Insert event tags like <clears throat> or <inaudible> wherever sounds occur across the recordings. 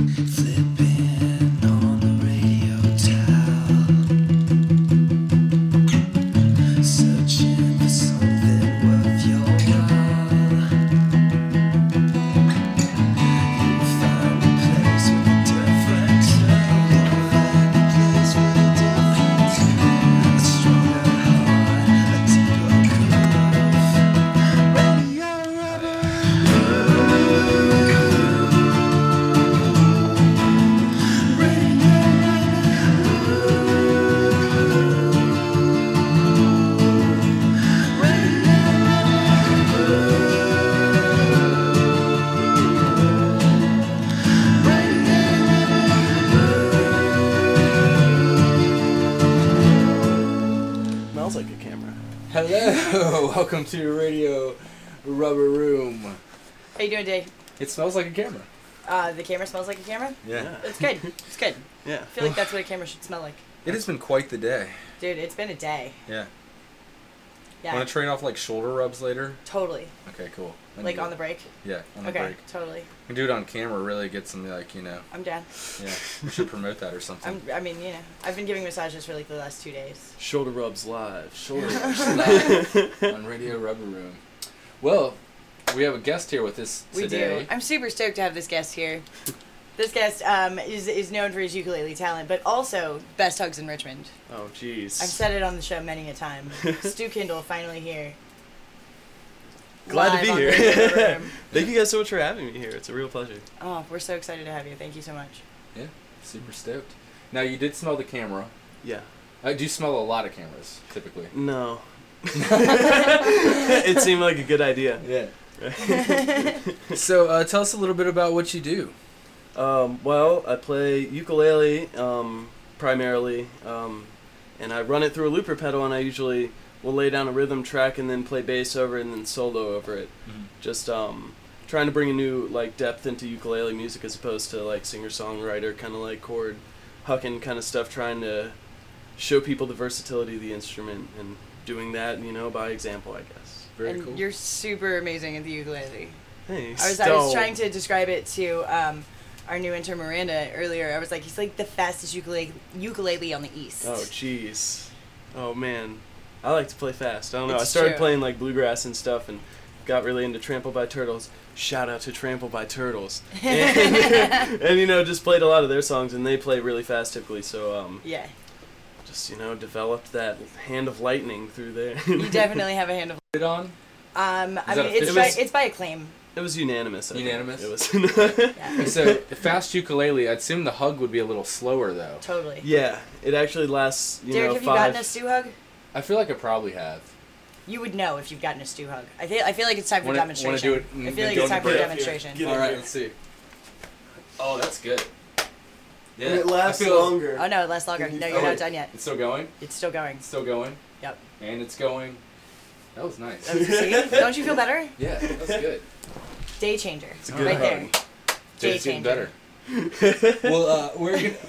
Mm-hmm. Welcome to Radio Rubber Room. How you doing, Jay? It smells like a camera. Uh, the camera smells like a camera. Yeah. It's good. <laughs> It's good. Yeah. I feel like that's what a camera should smell like. It has been quite the day. Dude, it's been a day. Yeah. Yeah. Want to train off like shoulder rubs later? Totally. Okay, cool. I Like need on the break. Yeah, on the okay. break. Totally. You can do it on camera. Really get some like you know. I'm down. Yeah, we should promote that or <laughs> something. I'm. I mean, you know, I've been giving massages for like the last two days. Shoulder rubs live. Shoulder <laughs> rubs <laughs> live on Radio Rubber Room. Well, we have a guest here with us today. We do. I'm super stoked to have this guest here. This guest um, is, is known for his ukulele talent, but also best hugs in Richmond. Oh, jeez. I've said it on the show many a time. Stu Kendall finally here. Glad to be here. <laughs> Thank you guys so much for having me here. It's a real pleasure. Oh, we're so excited to have you. Thank you so much. Yeah, super stoked. Now you did smell the camera. Yeah. I do smell a lot of cameras typically. No. <laughs> it seemed like a good idea. Yeah. <laughs> so uh, tell us a little bit about what you do. Um, well, I play ukulele um, primarily, um, and I run it through a looper pedal, and I usually will lay down a rhythm track and then play bass over it and then solo over it. Just um, trying to bring a new like depth into ukulele music as opposed to like singer songwriter kind of like chord hucking kind of stuff. Trying to show people the versatility of the instrument and doing that, you know, by example, I guess. Very and cool. you're super amazing at the ukulele. Thanks. I was I was trying to describe it to um, our new intern Miranda earlier. I was like, he's like the fastest ukulele ukulele on the east. Oh jeez. Oh man. I like to play fast. I don't know. I started true. playing like bluegrass and stuff and got really into Trampled by Turtles. Shout out to Trampled by Turtles. <laughs> And, <laughs> and, you know, just played a lot of their songs and they play really fast typically, so um yeah, just, you know, developed that hand of lightning through there. you <laughs> definitely have a hand of. it on? Um, I mean, it's fifth? by It was- it's by acclaim. it was unanimous. I think. Unanimous? It was Yeah, so fast ukulele. I'd assume the hug would be a little slower though. totally. Yeah, it actually lasts, you Derek, know, have you gotten a stew hug? I feel like I probably have. You would know if you've gotten a stew hug. I feel I feel like it's time for Wanna- wanna demonstration. do it I feel like it's time for break? demonstration. Get All here. let's see. Oh, that's good. Yeah, And it lasts feel- longer. Oh no, it lasts longer. No, you're Oh, not wait. done yet. It's still going. It's still going. It's still going. Yep. And it's going. That was nice. That was- See? <laughs> Don't you feel better? yeah, that's good. Day changer. It's a good right hug. there. Day It's getting changer. better. <laughs> well, uh, we're gonna. <laughs>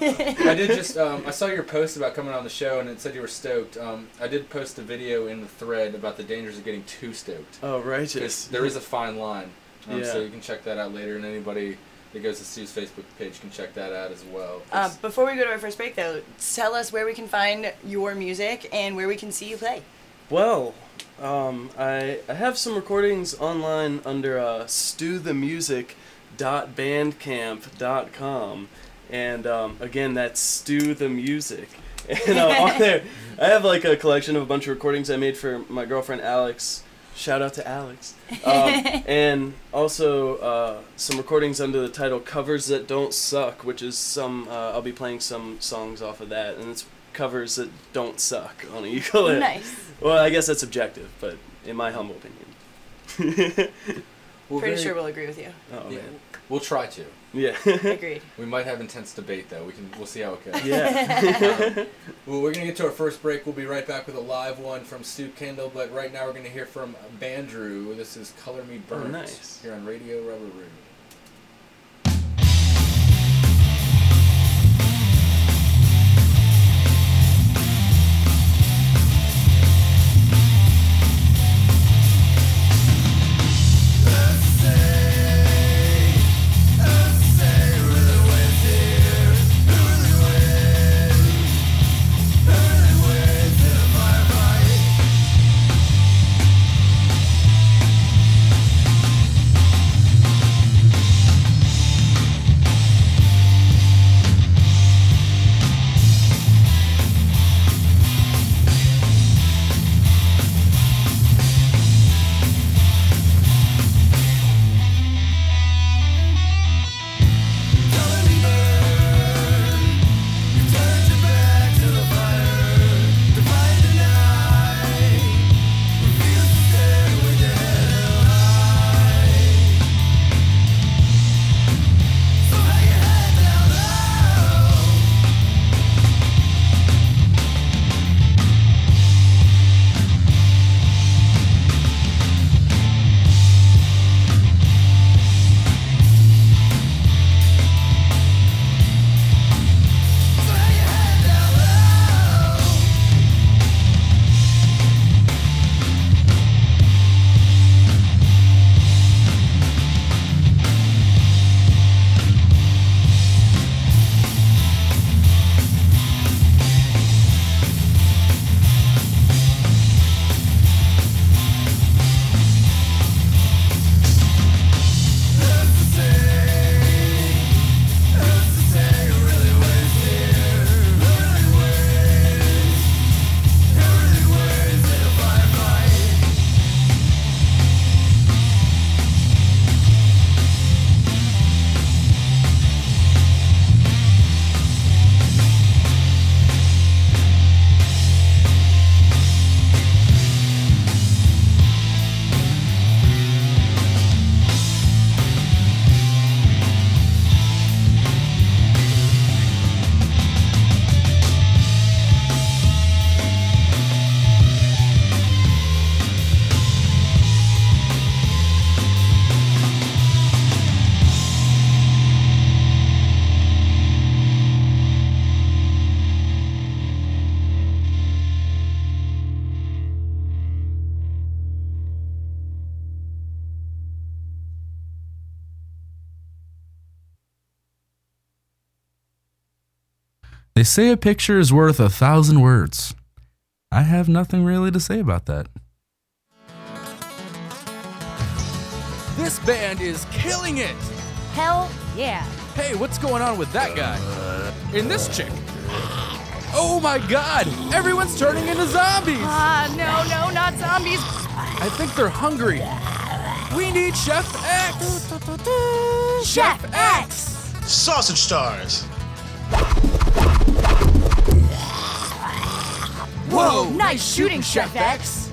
I did just. Um, I saw your post about coming on the show, and it said you were stoked. Um, I did post a video in the thread about the dangers of getting too stoked. Oh, righteous. there is a fine line. Um, So you can check that out later, and anybody that goes to Stu's Facebook page can check that out as well. Um, It's- before we go to our first break, though, tell us where we can find your music and where we can see you play. Well, um, I I have some recordings online under uh, stewthemusic.bandcamp.com, and um, again that's Stew the Music. <laughs> And uh, on there, I have like a collection of a bunch of recordings I made for my girlfriend Alex. Shout out to Alex. Um, <laughs> and also uh, some recordings under the title "Covers That Don't Suck," which is some uh, I'll be playing some songs off of that, and it's covers that don't suck on a ukulele. nice. Well, I guess that's subjective, but in my humble opinion. <laughs> we're Pretty very- sure we'll agree with you. oh yeah, man. We'll try to. Yeah. <laughs> Agreed. We might have intense debate though. We can. We'll see how it goes. yeah. <laughs> Um, well, we're gonna get to our first break. We'll be right back with a live one from Stu Kendall. But right now, we're gonna hear from Bandrew. This is "Color Me Burnt" oh, nice. here on Radio Rubber Room. They say a picture is worth a thousand words. I have nothing really to say about that. This band is killing it. Hell yeah. Hey, what's going on with that guy? And this chick. Oh my god! Everyone's turning into zombies! Ah, no, no, not zombies. I think they're hungry. We need Chef X! Chef X. Sausage stars. Whoa! Nice shooting, Chef X.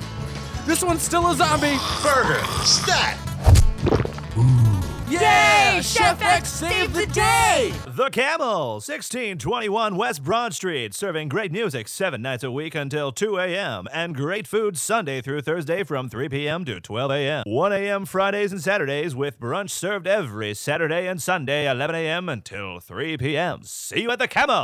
This one's still a zombie! Burger. Stat. Yeah! Chef X saved the day! The Camel, 1621 West Broad Street, serving great music seven nights a week until 2 a.m. and great food Sunday through Thursday from 3 p.m. to 12 a.m. 1 a.m. Fridays and Saturdays with brunch served every Saturday and Sunday 11 a.m. until 3 p.m. See you at the Camel.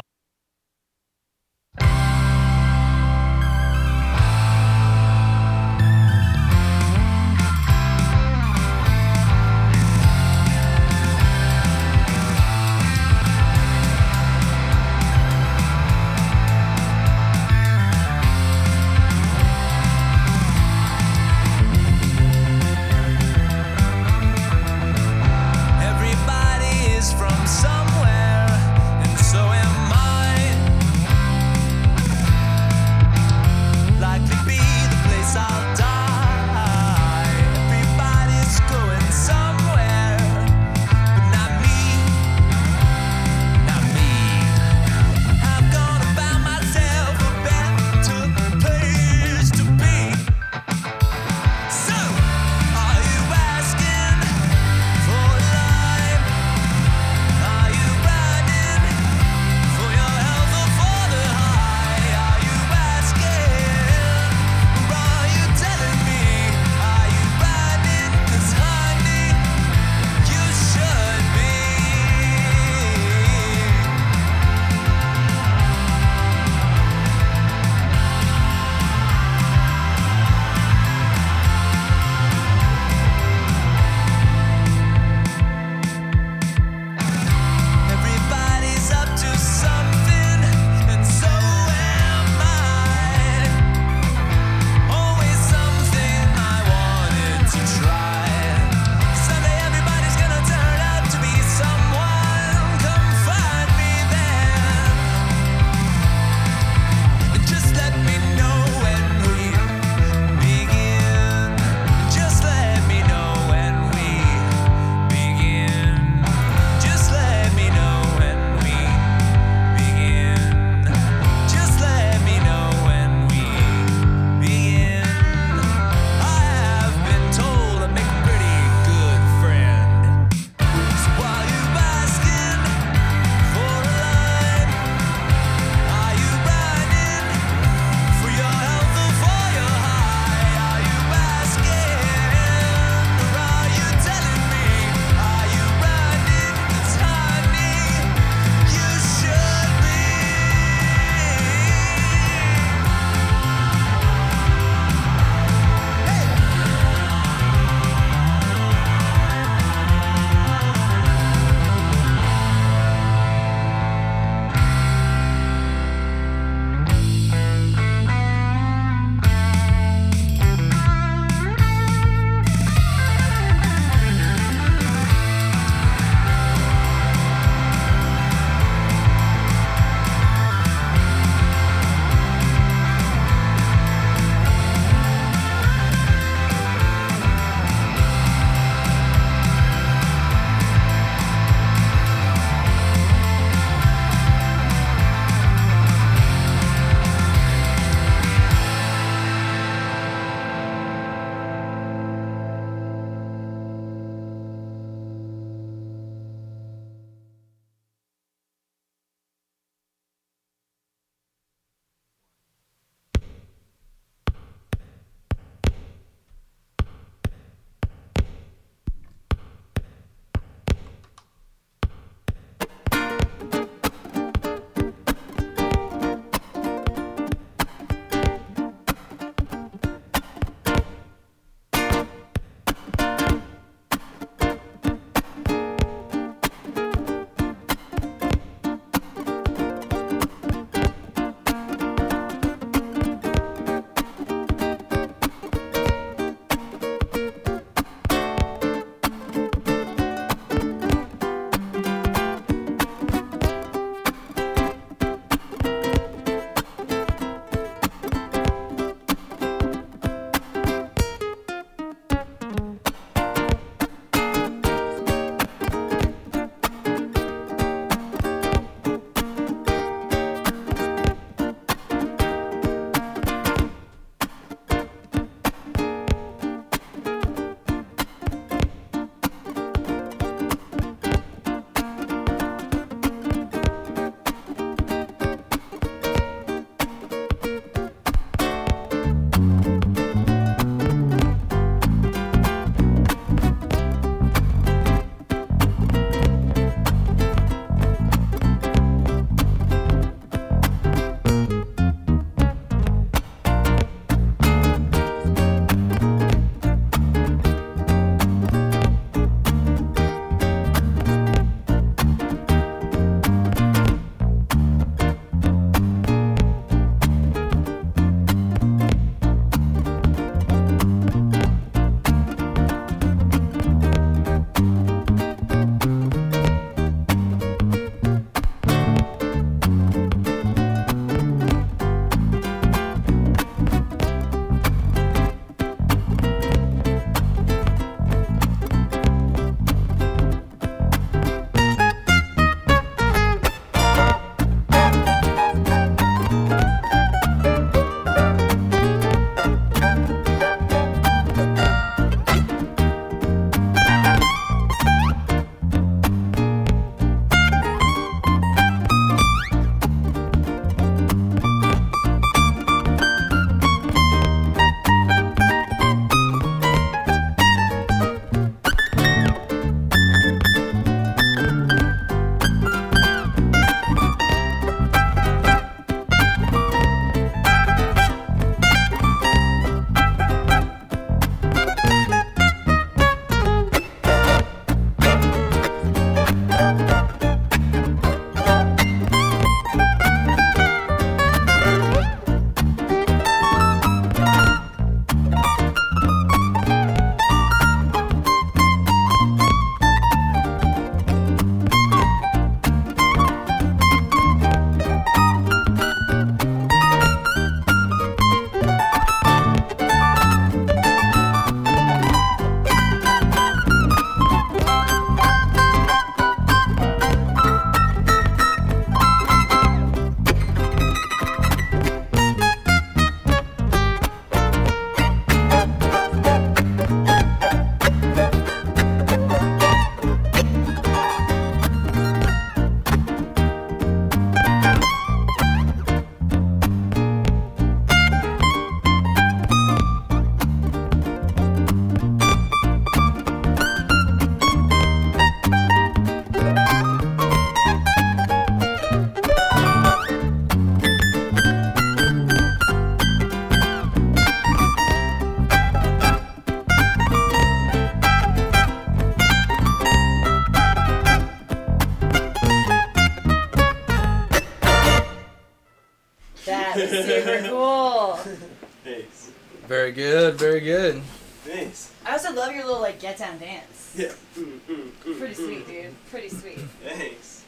Very good, very good. Thanks. I also love your little like get down dance. Yeah. Mm, mm, mm, Pretty mm, sweet, dude. Pretty sweet. Thanks.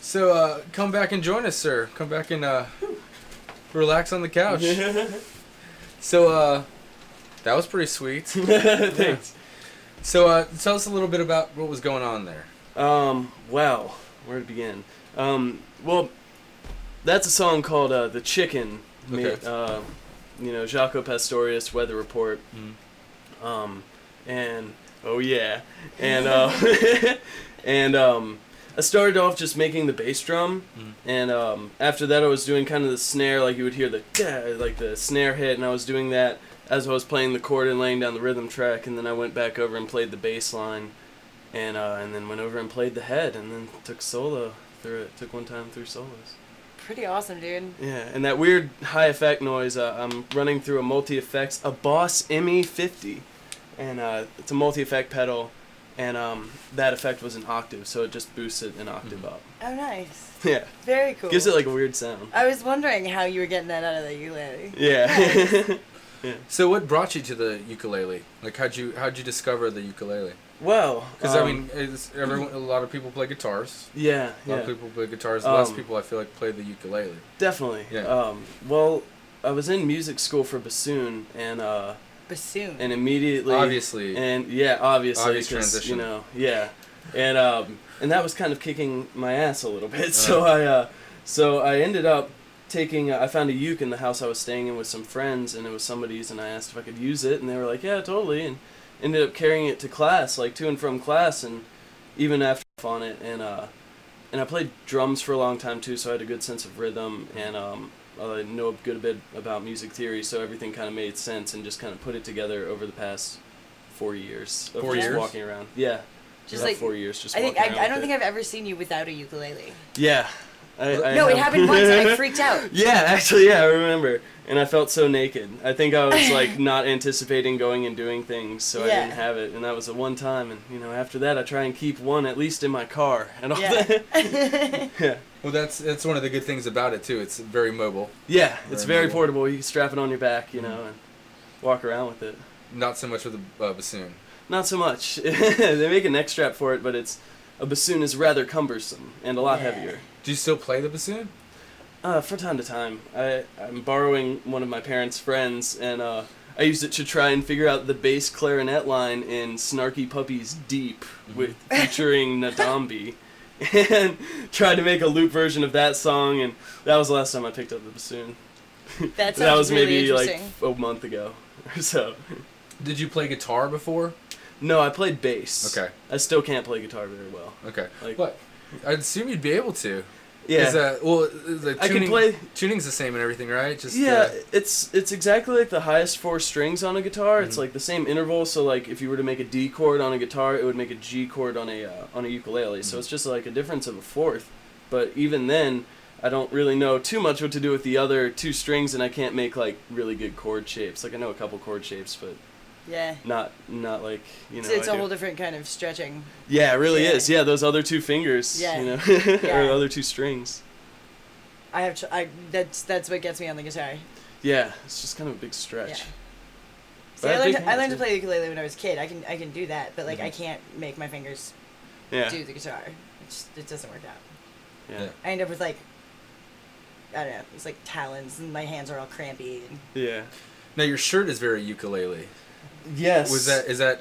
So uh, come back and join us, sir. Come back and uh, relax on the couch. <laughs> So uh, that was pretty sweet. <laughs> Thanks. So uh, tell us a little bit about what was going on there. Um, well, where to begin? Um, well, that's a song called uh, "The Chicken." ma- Okay. Uh, you know, Jaco Pastorius, Weather Report. Mhm. Um, and oh yeah, and uh, <laughs> and um, I started off just making the bass drum, Mhm. and um, after that I was doing kind of the snare, like you would hear the <clears throat> like the snare hit, and I was doing that as I was playing the chord and laying down the rhythm track, and then I went back over and played the bass line, and uh, and then went over and played the head, and then took solo through it. Took one time through solos. Pretty awesome, dude. Yeah, and that weird high effect noise. Uh, I'm running through a multi effects, a Boss ME50, and uh, it's a multi effect pedal, and um, that effect was an octave, so it just boosts it an octave up. Oh, nice. Yeah, Very cool. gives it like a weird sound. I was wondering how you were getting that out of the ukulele. Yeah. <laughs> <laughs> Yeah. So what brought you to the ukulele? Like how'd you how'd you discover the ukulele? Well, Because I um, mean, it's, everyone, a lot of people play guitars. yeah, A lot yeah, of people play guitars. Less Um, people, I feel like, play the ukulele. definitely. Yeah. Um, well, I was in music school for bassoon, and uh, Bassoon. and immediately Obviously. and yeah obviously Obvious 'cause, transition. you know yeah and um and that was kind of kicking my ass a little bit <laughs> so i uh so i ended up taking uh, i found a uke in the house i was staying in with some friends and it was somebody's and i asked if i could use it and they were like yeah totally and ended up carrying it to class like to and from class and even after on it and uh and i played drums for a long time too so i had a good sense of rhythm and um I know a good bit about music theory, so everything kind of made sense, and just kind of put it together over the past four years of Four just years? walking around. Yeah, Just like four years. Just I think I, I don't think it. I've ever seen you without a ukulele. Yeah, I, I no, it happened once and I <laughs> freaked out. Yeah, actually, yeah, I remember, and I felt so naked. I think I was like <laughs> not anticipating going and doing things, so I didn't have it, and that was the one time. And you know, after that, I try and keep one at least in my car and all Yeah. that. <laughs> yeah. Well, that's that's one of the good things about it too. It's very mobile. Yeah, it's Very very mobile. portable. You can strap it on your back, you know, and walk around with it. Not so much with a uh, bassoon. Not so much. they make a neck strap for it, but it's a bassoon is rather cumbersome and a lot Yeah. heavier. Do you still play the bassoon? Uh, from time to time, I I'm borrowing one of my parents' friends, and uh, I used it to try and figure out the bass clarinet line in Snarky Puppy's Deep, with featuring <laughs> N'Dambi, and tried to make a loop version of that song, and that was the last time I picked up the bassoon. That <laughs> that was really maybe like a month ago <laughs> or so. Did you play guitar before? No, I played bass. Okay. I still can't play guitar very well. Okay. Like- what? I'd assume you'd be able to. Yeah. Is that well? The I can tuning, play- Tuning's the same and everything, right? Just yeah, uh, it's it's exactly like the highest four strings on a guitar. It's Mhm. like the same interval. So like if you were to make a D chord on a guitar, it would make a G chord on a uh, on a ukulele. So Mhm. it's just like a difference of a fourth. But even then, I don't really know too much what to do with the other two strings, and I can't make like really good chord shapes. Like I know a couple chord shapes, but Yeah. not not like you know. It's, it's I a do. whole different kind of stretching. yeah, it really Yeah. is. Yeah, those other two fingers. Yeah. You know, <laughs> Yeah. or other two strings. I have. Tr- I that's that's what gets me on the guitar. Yeah, it's just kind of a big stretch. Yeah. See, I I learned, think I learned to play the ukulele when I was a kid. I can I can do that, but like I Mhm. can't make my fingers Yeah. do the guitar. It, just, it doesn't work out. Yeah. Yeah. I end up with like I don't know. It's like talons, and my hands are all crampy. And Yeah. Now your shirt is very ukulele. Yes. Was that is that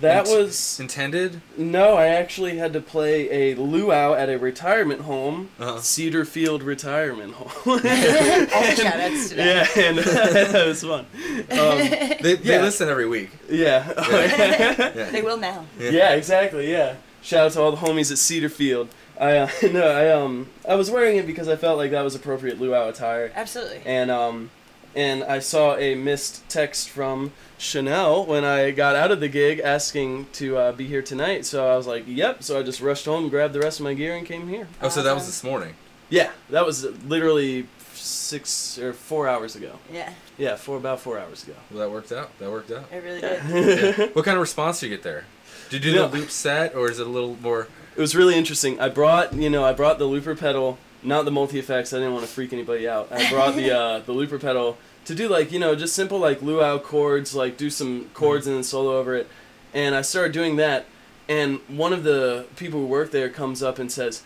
That int- was intended? no. I actually had to play a luau at a retirement home, Uh-huh. Cedar Field Retirement Home. all <laughs> <laughs> the shout outs to yeah, and <laughs> that was fun. Um, They, they Yeah. listen every week. yeah. Yeah. They will now. yeah, exactly. Yeah. Shout out to all the homies at Cedar Field. I uh, no, I um, I was wearing it because I felt like that was appropriate luau attire. Absolutely. and um, and I saw a missed text from Chanel when I got out of the gig asking to uh, be here tonight. So I was like, "Yep." So I just rushed home, grabbed the rest of my gear, and came here. Oh, so that was this morning. Yeah, that was literally six or four hours ago. Yeah, Yeah, four about four hours ago. Well, that worked out. That worked out. it really did. Yeah. <laughs> what kind of response do you get there? Did you do No. the loop set, or is it a little more? It was really interesting. I brought, you know, I brought the looper pedal not the multi effects. I didn't want to freak anybody out. I brought the <laughs> uh, the looper pedal to do like you know just simple like luau chords, like do some chords and then solo over it. And I started doing that, and one of the people who work there comes up and says,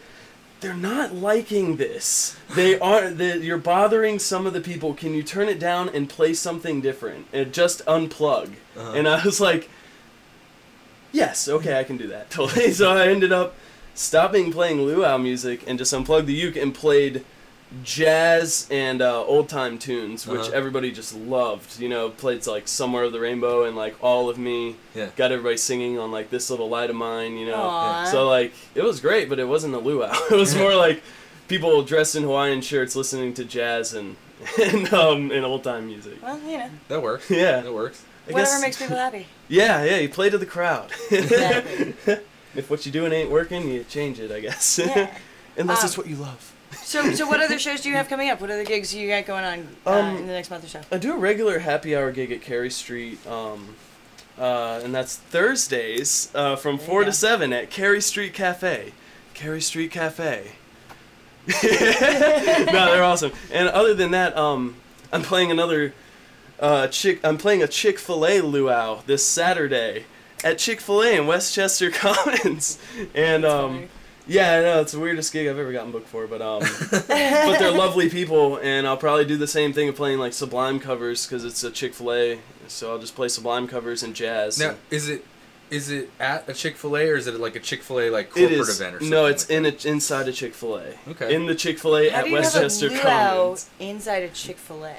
"They're not liking this. They <laughs> are. They, you're bothering some of the people. Can you turn it down and play something different and just unplug?" Uh-huh. And I was like, "Yes, okay, I can do that." <laughs> Totally. so I ended up stopping playing luau music and just unplugged the uke and played jazz and uh, old time tunes, which Uh-huh. everybody just loved. You know, played like "Somewhere of the Rainbow" and like "All of Me." Yeah. Got everybody singing on like "This Little Light of Mine." You know, Aw. so like it was great, but it wasn't a luau. <laughs> It was more like people dressed in Hawaiian shirts listening to jazz and <laughs> and um and old time music. Well, you know, That works. <laughs> Yeah. That works. I whatever guess- makes people happy. Yeah, yeah, you play to the crowd. Exactly. if what you're doing ain't working, you change it, I guess. Yeah. Unless Um, it's what you love. So, so what other shows do you have coming up? What other gigs do you got going on uh, Um, in the next month or so? I do a regular happy hour gig at Carey Street, um, uh, and that's Thursdays uh, from There 4 to 7 at Carey Street Cafe. Carey Street Cafe. <laughs> no, they're awesome. And other than that, um, I'm playing another uh, chick. I'm playing a Chick Fil A luau this Saturday at Chick Fil A in Westchester <laughs> Commons, and um, yeah, I know it's the weirdest gig I've ever gotten booked for, but um, <laughs> but they're lovely people, and I'll probably do the same thing of playing like Sublime covers because it's a Chick Fil A, so I'll just play Sublime covers and jazz. Now, is it is it at a Chick Fil A or is it like a Chick Fil A like corporate is event or something? no, it's like in a, inside a Chick Fil A. Okay. In the Chick Fil A at Westchester have a luau Commons. inside a Chick Fil A?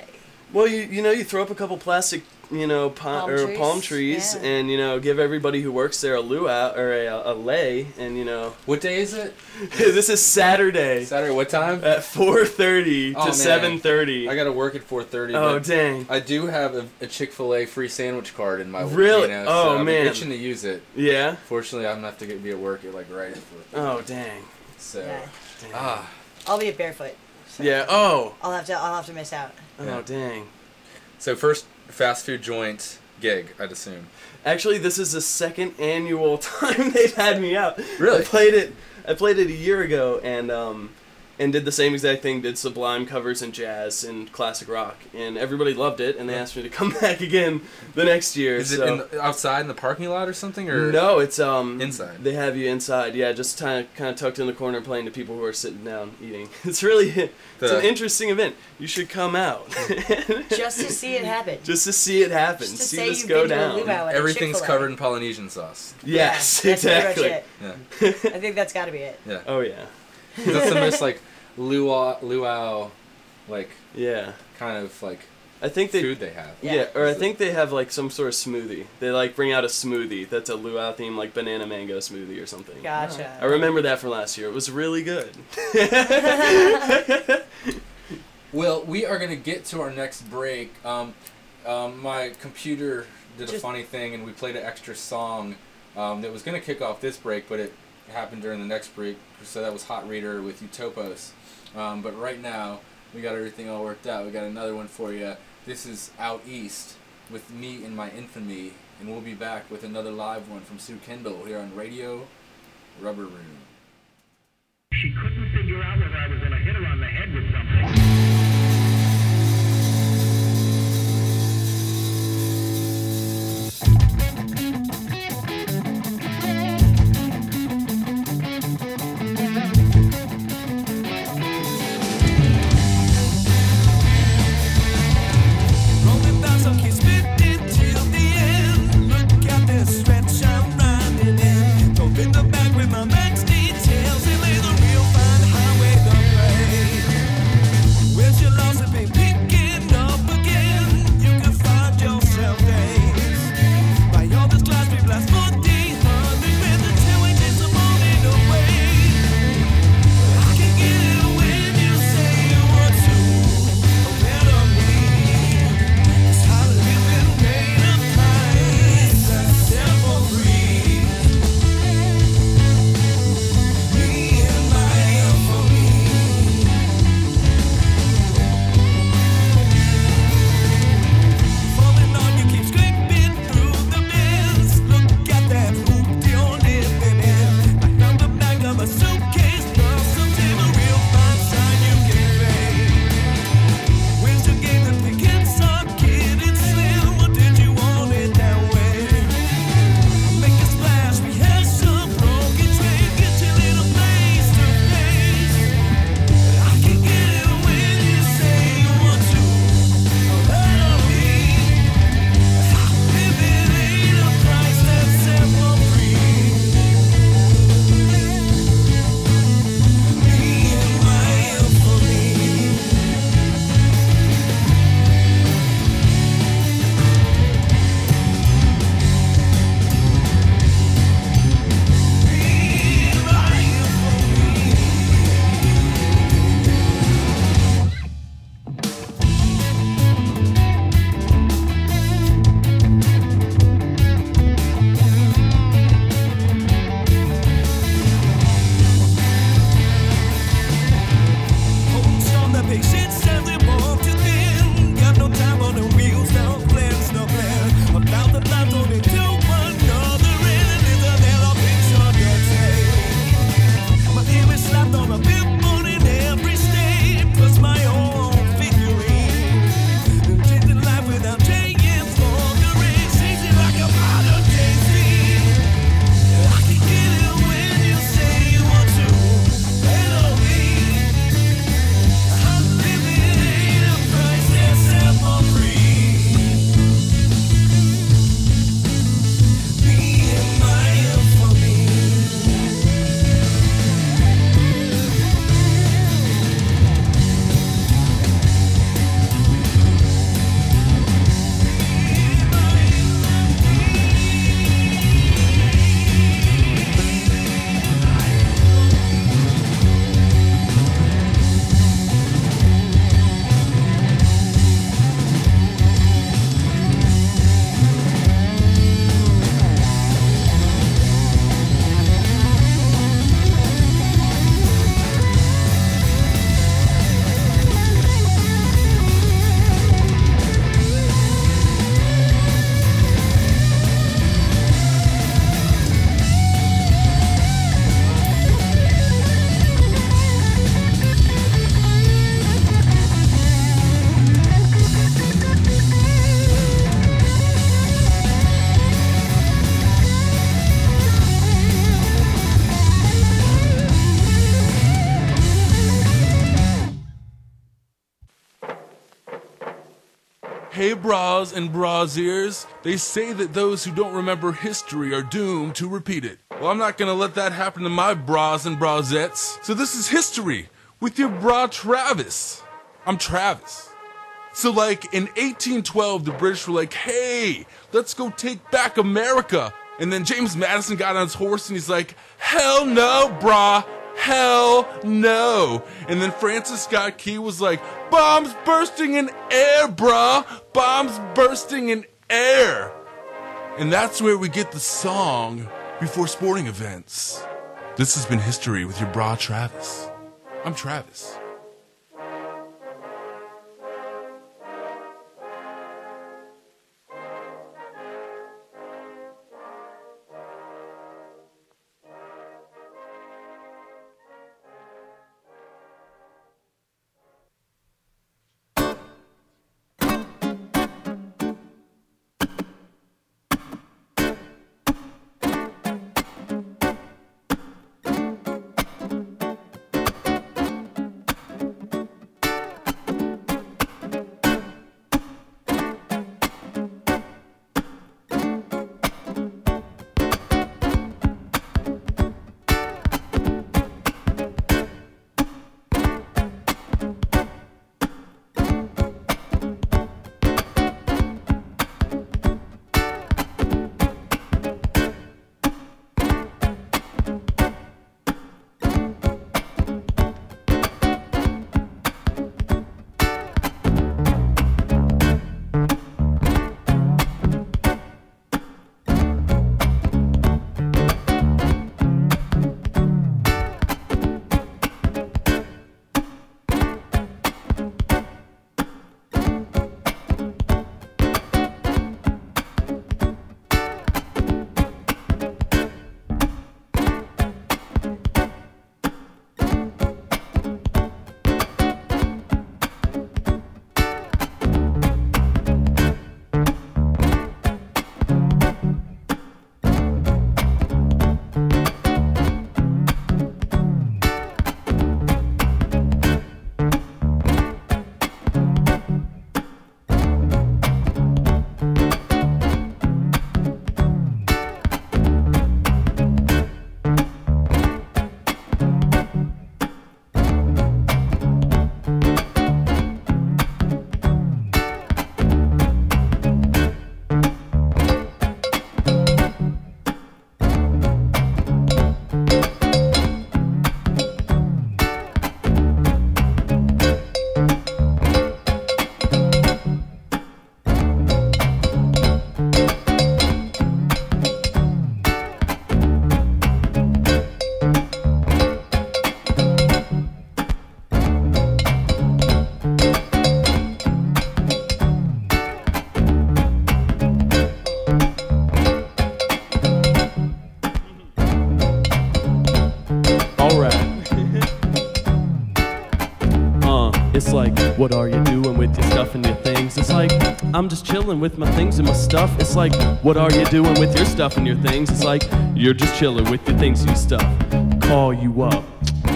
Well, you you know you throw up a couple plastic you know palm, Palm or trees? palm trees Yeah. and you know give everybody who works there a luau or a, a lay and you know What day is it? <laughs> this is Saturday Saturday. What time? at 4:30 Oh, to 7:30. I gotta work at 4:30. oh dang. I do have a, a Chick Fil A free sandwich card in my Really? You know, Oh, so I'm man. itching to use it. Yeah. Fortunately, I'm gonna have to get, be at work at like right at Oh dang. So Yeah. Dang. ah, I'll be at barefoot. so Yeah. Oh. I'll have to. I'll have to miss out. Oh Yeah. dang. so first fast food joint gig, I'd assume. Actually, this is the second annual <laughs> time they've had me out. Really? I played it. I played it a year ago, and um, and did the same exact thing. Did Sublime covers and jazz and classic rock, and everybody loved it. And they asked me to <laughs> come back again the next year. Is it in the, outside in the parking lot or something? Or no, it's um Inside? They have you inside, yeah, just kind of kind of tucked in the corner, playing to people who are sitting down eating. <laughs> It's really <laughs> it's The- an interesting event. You should come out Just to see it happen. just to see it happen, Just to see say this you've go been down. luau a everything's Chick-fil-A. covered in Polynesian sauce. Yes, Yeah, that's exactly. it. Yeah, I think that's got to be it. yeah. Oh yeah, That's the most like luau, luau, like yeah. kind of like I think they food they have. Yeah, Yeah. or I think they have like some sort of smoothie. They like bring out a smoothie that's a luau theme, like banana mango smoothie or something. Gotcha. I remember that from last year. It was really good. <laughs> Well, we are gonna get to our next break. Um, um, my computer did a funny thing, and we played an extra song um, that was gonna kick off this break, but it happened during the next break. So that was Hot Reader with Utopos. Um, but right now, we got everything all worked out. We got another one for you. This is Out East with me and my infamy, and we'll be back with another live one from Stu Kendall here on Radio Rubber Room. She couldn't figure out whether I was bras and brasiers. They say that those who don't remember history are doomed to repeat it. Well, I'm not gonna let that happen to my bras and brasettes. So this is history with your bra Travis. I'm Travis. So, like, in 1812, the British were like, hey, let's go take back America. And then James Madison got on his horse and he's like, hell no, brah. Hell no. And then Francis Scott Key was like, bombs bursting in air, brah. Bombs bursting in air. And that's where we get the song before sporting events. This has been history with your bra Travis. I'm Travis. I'm just chilling with my things and my stuff. It's like, what are you doing with your stuff and your things? It's like, you're just chilling with your things and your stuff. Call you up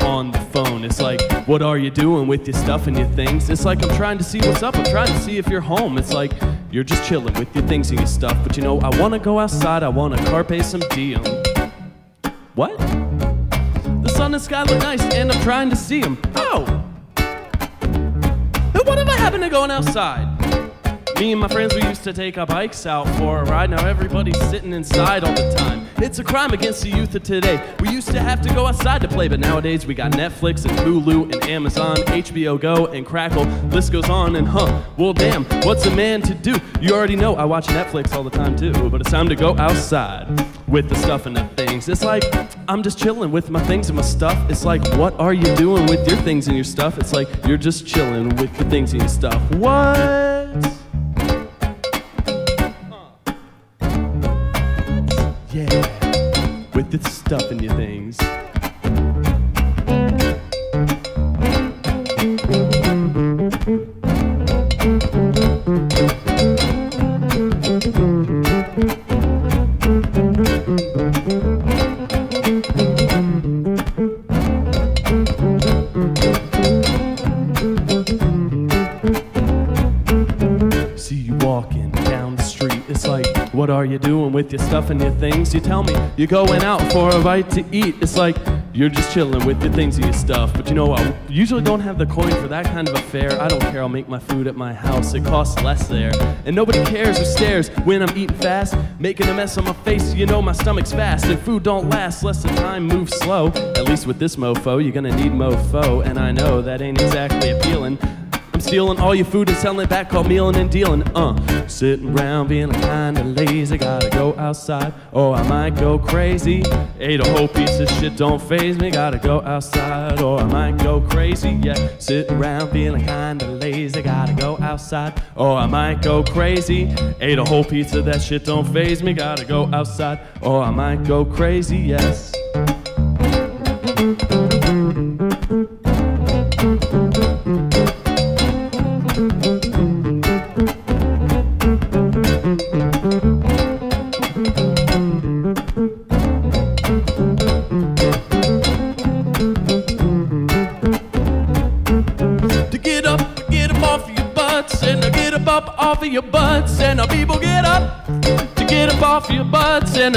on the phone. It's like, what are you doing with your stuff and your things? It's like, I'm trying to see what's up. I'm trying to see if you're home. It's like, you're just chilling with your things and your stuff. But you know, I wanna go outside. I wanna carpe some diem. What? The sun and sky look nice, and I'm trying to see them. Oh! I happened to going outside? Me and my friends, we used to take our bikes out for a ride. Now everybody's sitting inside all the time. It's a crime against the youth of today. We used to have to go outside to play, but nowadays we got Netflix and Hulu and Amazon, HBO Go and Crackle. List goes on and huh. Well, damn, what's a man to do? You already know I watch Netflix all the time too, but it's time to go outside with the stuff and the things. It's like I'm just chilling with my things and my stuff. It's like, what are you doing with your things and your stuff? It's like you're just chilling with your things and your stuff. What? With the stuff in your things. Stuff your things? You tell me you're going out for a bite to eat. It's like you're just chilling with your things and your stuff. But you know, I usually don't have the coin for that kind of affair. I don't care, I'll make my food at my house. It costs less there. And nobody cares or stares when I'm eating fast. Making a mess on my face, you know my stomach's fast. And food don't last, less than time moves slow. At least with this mofo, you're gonna need mofo. And I know that ain't exactly appealing. Stealing all your food and selling it back, called mealing and dealing. Uh, sitting around being kinda lazy, gotta go outside, or I might go crazy. Ate a whole piece of shit, don't phase me, gotta go outside, or I might go crazy. Yeah, sitting around feeling kinda lazy, gotta go outside, or I might go crazy. Ate a whole of that shit, don't phase me, gotta go outside, or I might go crazy. Yes.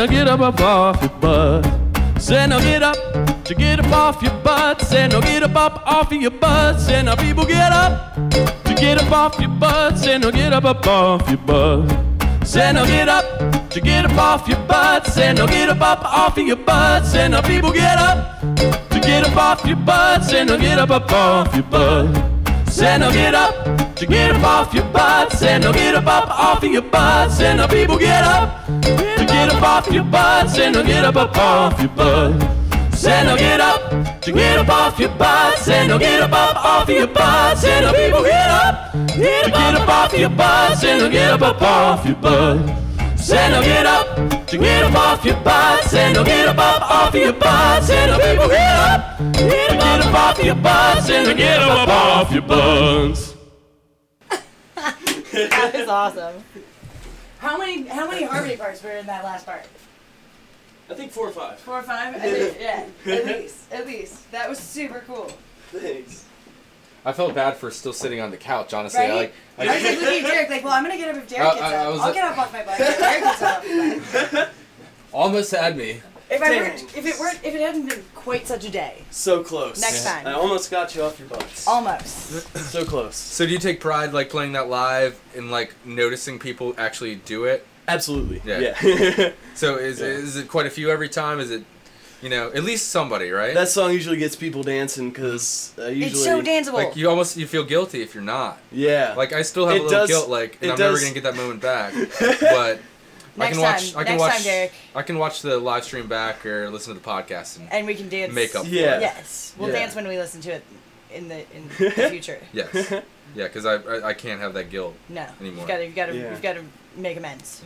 Get up, off your butts. And now get up to get up off your butts, and now get up, up off of your butts, and the people get up to get up off your butts, and now get up, up off your butts. And now get up to get up off your butts, and now get up, up off of your butts, and the people get up to get up off your butts, and now get up, up off your butts. And now get up to get up off your butts, and now get up, up off of your butts, and the people get up to get up off your butts, and now get up, up off your butts. And now get up to get up off your butts, and now get up, up off your butts, and the people get up to get up off your butts, and now get up, up off your butts. And now get up to get up off your butts, and now get up, up off your butts, and the people get up get up off your butts, and now get up, up off your butts. that was awesome. How many how many harmony parts were in that last part? I think four or five. Four or five? I think, yeah, at <laughs> least, at least. That was super cool. Thanks. I felt bad for still sitting on the couch. Honestly, I, like. I was like looking at Derek, like, well, I'm gonna get up if Derek Uh, gets I- up. I I'll like- get up off my butt. if Derek gets up off <laughs> almost had me. If I weren't, if it weren't, if it hadn't been quite such a day, So close. Next time. I almost got you off your butts. almost. <coughs> So close. So do you take pride like playing that live and like noticing people actually do it? Absolutely. Yeah. Yeah. <laughs> <laughs> So is Yeah. is it quite a few every time? Is it, you know, at least somebody, right? that song usually gets people dancing because uh, usually. It's so danceable. like you almost you feel guilty if you're not. Yeah. Like I still have It a little does- guilt. Like it I'm never does- gonna get that moment back. <laughs> But I can watch. time, I can next watch. time, Derek. I can watch the live stream back or listen to the podcast and and we can dance. make up. for Yeah. Yes, we'll Yeah. dance when we listen to it in the in <laughs> the future. Yes. Yeah, because I, I I can't have that guilt. No, Anymore. you've got to you've got to Yeah. you've got to make amends.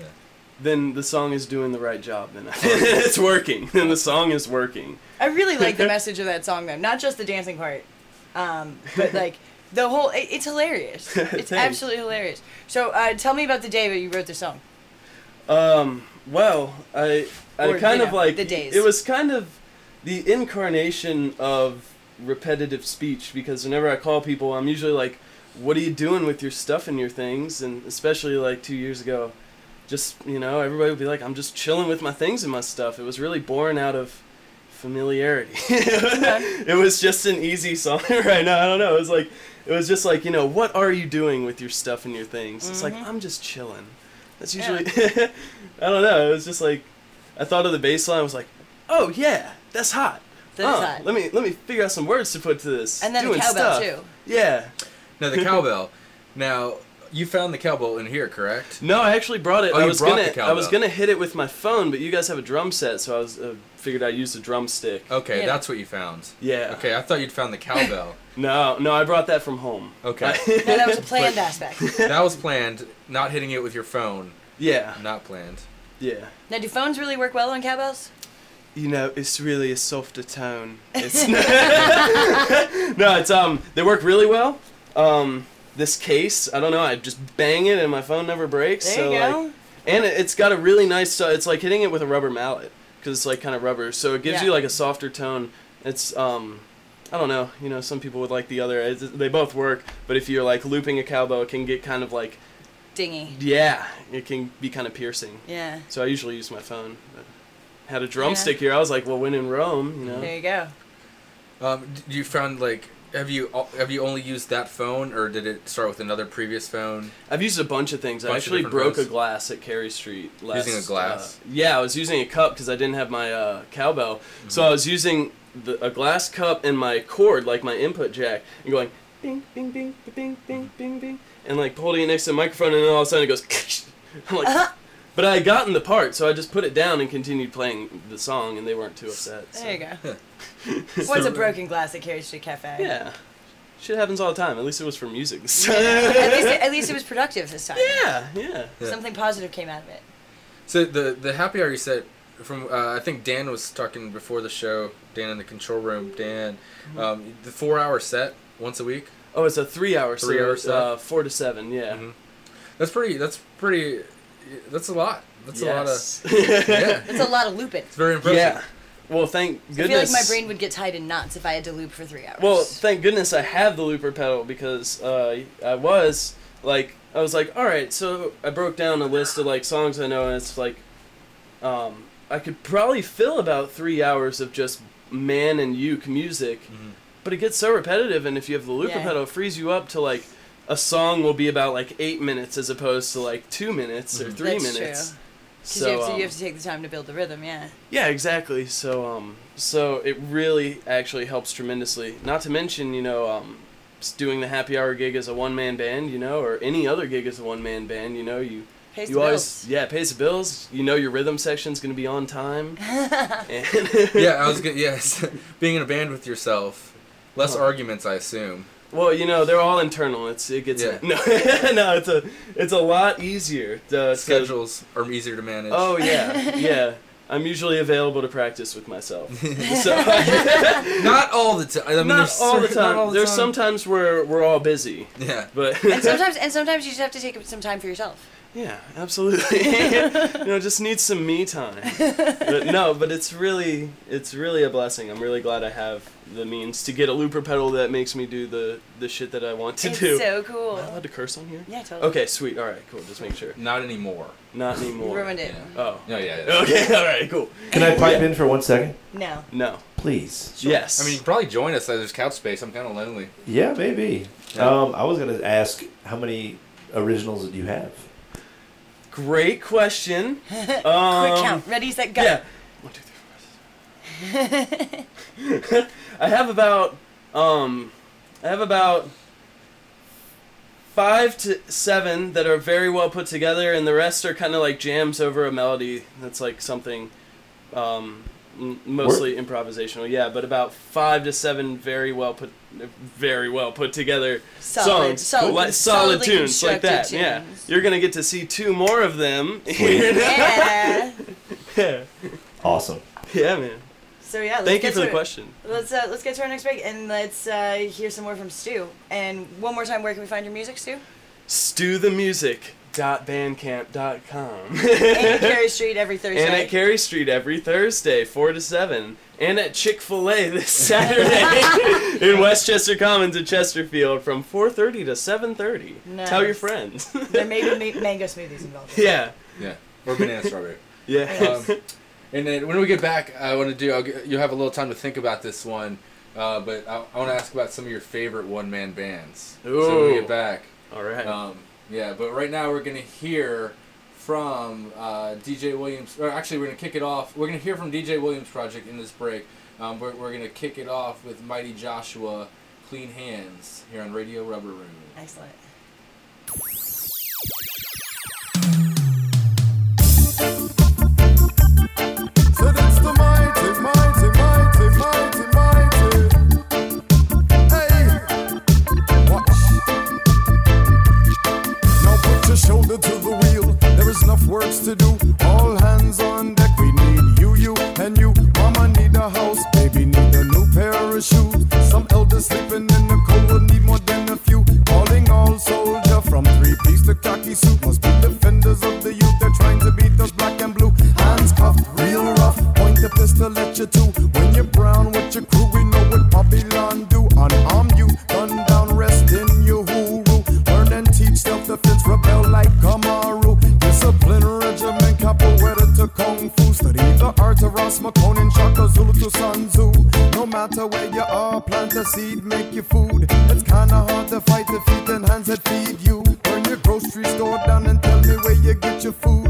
then the song is doing the right job. Then <laughs> it's working. Then the song is working. I really like the <laughs> message of that song though, not just the dancing part, um, but like the whole. It, it's hilarious. It's absolutely hilarious. So uh, tell me about the day that you wrote the song. Um. Well, I I Or, kind you of know, like the days. it was kind of the incarnation of repetitive speech because whenever I call people, I'm usually like, "What are you doing with your stuff and your things?" And especially like two years ago, just you know, everybody would be like, "I'm just chilling with my things and my stuff." It was really born out of familiarity. <laughs> it was just an easy song <laughs> right now. I don't know. It was like it was just like you know, what are you doing with your stuff and your things? It's like I'm just chilling. That's Yeah. usually <laughs> I don't know. It was just like I thought of the bass line. I was like, oh yeah, that's hot. That is Oh, hot. Let me let me figure out some words to put to this. And then the cowbell, stuff. too. Yeah. Now the cowbell. now you found the cowbell in here, correct? No, I actually brought it. Oh, I you was gonna the I was gonna hit it with my phone, but you guys have a drum set, so I was uh, figured I'd use the drumstick. Okay, Yeah. that's what you found. Yeah. Okay, I thought you'd found the cowbell. <laughs> No, no, I brought that from home. Okay. No, that was a <laughs> planned aspect. <laughs> that was planned. Not hitting it with your phone. yeah. Not planned. Yeah. Now, do phones really work well on cowbells? You know, it's really a softer tone. It's no, it's um, they work really well. Um, this case, I don't know, I just bang it and my phone never breaks. There so you go. like, and it, it's got a really nice. Uh, it's like hitting it with a rubber mallet because it's like kind of rubber, so it gives Yeah. you like a softer tone. It's um, I don't know. You know, some people would like the other. It's, they both work, but if you're like looping a cowbell, it can get kind of like dingy. Yeah, it can be kind of piercing. Yeah. So I usually use my phone. But had a drumstick here. I was like, well, when in Rome, you know. There you go. Um, you found like have you have you only used that phone or did it start with another previous phone? I've used a bunch of things. I Bunch of actually broke phones. a glass at Cary Street. Last, Using a glass? uh, yeah, I was using a cup because I didn't have my uh, cowbell. Mm-hmm. So I was using the, a glass cup and my cord, like my input jack, and going bing, bing, bing, bing, bing, bing, bing, and like holding it next to the microphone, and then all of a sudden it goes. <laughs> I'm like, but I had gotten the part, so I just put it down and continued playing the song, and they weren't too upset. so. There you go. <laughs> What's a broken glass at Cary Street Cafe? Yeah. Shit happens all the time. At least it was for music. <laughs> at, least it, at least it was productive this time. Yeah, yeah. Yeah. Something positive came out of it. So the the happy hour you said from uh, I think Dan was talking before the show. Dan in the control room. Dan, um, the four hour set once a week. Oh, it's a three-hour Three set, hour set? uh, four to seven. Yeah. Mhm. That's pretty. That's pretty. That's a lot. That's Yes. a lot of. <laughs> yeah, That's a lot of looping. it's very impressive. Yeah. Well, thank goodness. I feel like my brain would get tied in knots if I had to loop for three hours. Well, thank goodness I have the looper pedal because uh, I was like, I was like, all right. So I broke down a list of like songs I know, and it's like, um, I could probably fill about three hours of just man and uke music, but it gets so repetitive, and if you have the looper Yeah. pedal, it frees you up to like. A song will be about like eight minutes as opposed to like two minutes or three That's minutes. true. Because So, you, have to- um, you have to take the time to build the rhythm, yeah. Yeah, exactly. So um so it really actually helps tremendously. Not to mention, you know, um doing the happy hour gig as a one man band, you know, or any other gig as a one man band, you know, you Pays you the always bills. yeah, pays the bills. You know your rhythm section's going to be on time. <laughs> yeah, I was good. Yes, <laughs> being in a band with yourself, less Uh-huh. arguments, I assume. Well, you know, they're all internal. It's it gets Yeah. no, <laughs> no, it's a it's a lot easier. To, to- Schedules are easier to manage. Oh yeah, <laughs> yeah. I'm usually available to practice with myself. <laughs> so not all the time. I mean, not there's all the time. not all the There's time. sometimes where we're all busy. Yeah. But And sometimes, and sometimes you just have to take some time for yourself. Yeah, absolutely. <laughs> you know, just need some me time. But no, but it's really it's really a blessing. I'm really glad I have the means to get a looper pedal that makes me do the the shit that I want to it's do. so cool. Am I allowed to curse on here? Yeah, totally. Okay, sweet. All right, cool. Just make sure. Not anymore. Not anymore. Ruined it. Oh. No, yeah. yeah. Okay. <laughs> All right. Cool. Can I pipe in for one second? No. No. Please. Yes. I mean, you can probably join us. There's couch space. I'm kind of lonely. Yeah, maybe. Yeah. Um, I was gonna ask how many originals do you have? Great question. <laughs> Quick Um, count. Ready, set, go. Yeah. One, two, three, four. <laughs> I have about um, I have about five to seven that are very well put together, and the rest are kind of like jams over a melody. That's like something um, m- mostly improvisational. Yeah, but about five to seven very well put, very well put together Solid- songs, solid- like, solid solidly tunes like that. constructed Yeah, you're gonna get to see two more of them. <laughs> Yeah. <laughs> yeah. Awesome. Yeah, man. So yeah, let's Thank get you for to the it. question. Let's uh, let's get to our next break and let's uh, hear some more from Stu. And one more time, where can we find your music, Stu? StewTheMusic.bandcamp.com. and Cary <laughs> Street every Thursday. And at Cary Street every Thursday, 4 to 7. And at Chick fil A this Saturday <laughs> in Westchester Commons at Chesterfield from 4.30 to 7.30. Tell your friends. there may be <laughs> ma- mango smoothies involved. yeah. Yeah. Or banana strawberry. Yeah. Um, and then when we get back, I want to do. I'll, get- you'll have a little time to think about this one. Uh, but I, I want to ask about some of your favorite one man bands. So when we get back. All right. Um, yeah, but right now we're gonna hear from uh, DJ Williams. Or actually, we're gonna kick it off. We're gonna hear from DJ Williams Projekt in this break. Um, we're, we're gonna kick it off with Mighty Joshua, Clean Hands here on Radio Rubber Room. Excellent. So that's the mighty, there's enough works to do. All hands on deck, we need you, you, and you. Mama need a house, baby need a new pair of shoes. Some elders sleeping in the cold need more than a few. Calling all soldier from three piece to khaki suit. Must be defenders of the youth, they're trying to beat us black and blue. Hands cuffed, real rough, point the pistol at you too. When you're brown with your crew, we know what Babylon do. Unarmed study the art of Ross McConan, Shaka Zulu to Sun Tzu. No matter where you are, plant a seed, make your food. It's kinda hard to fight the feet and hands that feed you. Burn your grocery store down and tell me where you get your food.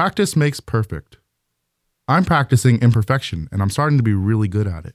Practice makes perfect. I'm practicing imperfection and I'm starting to be really good at it.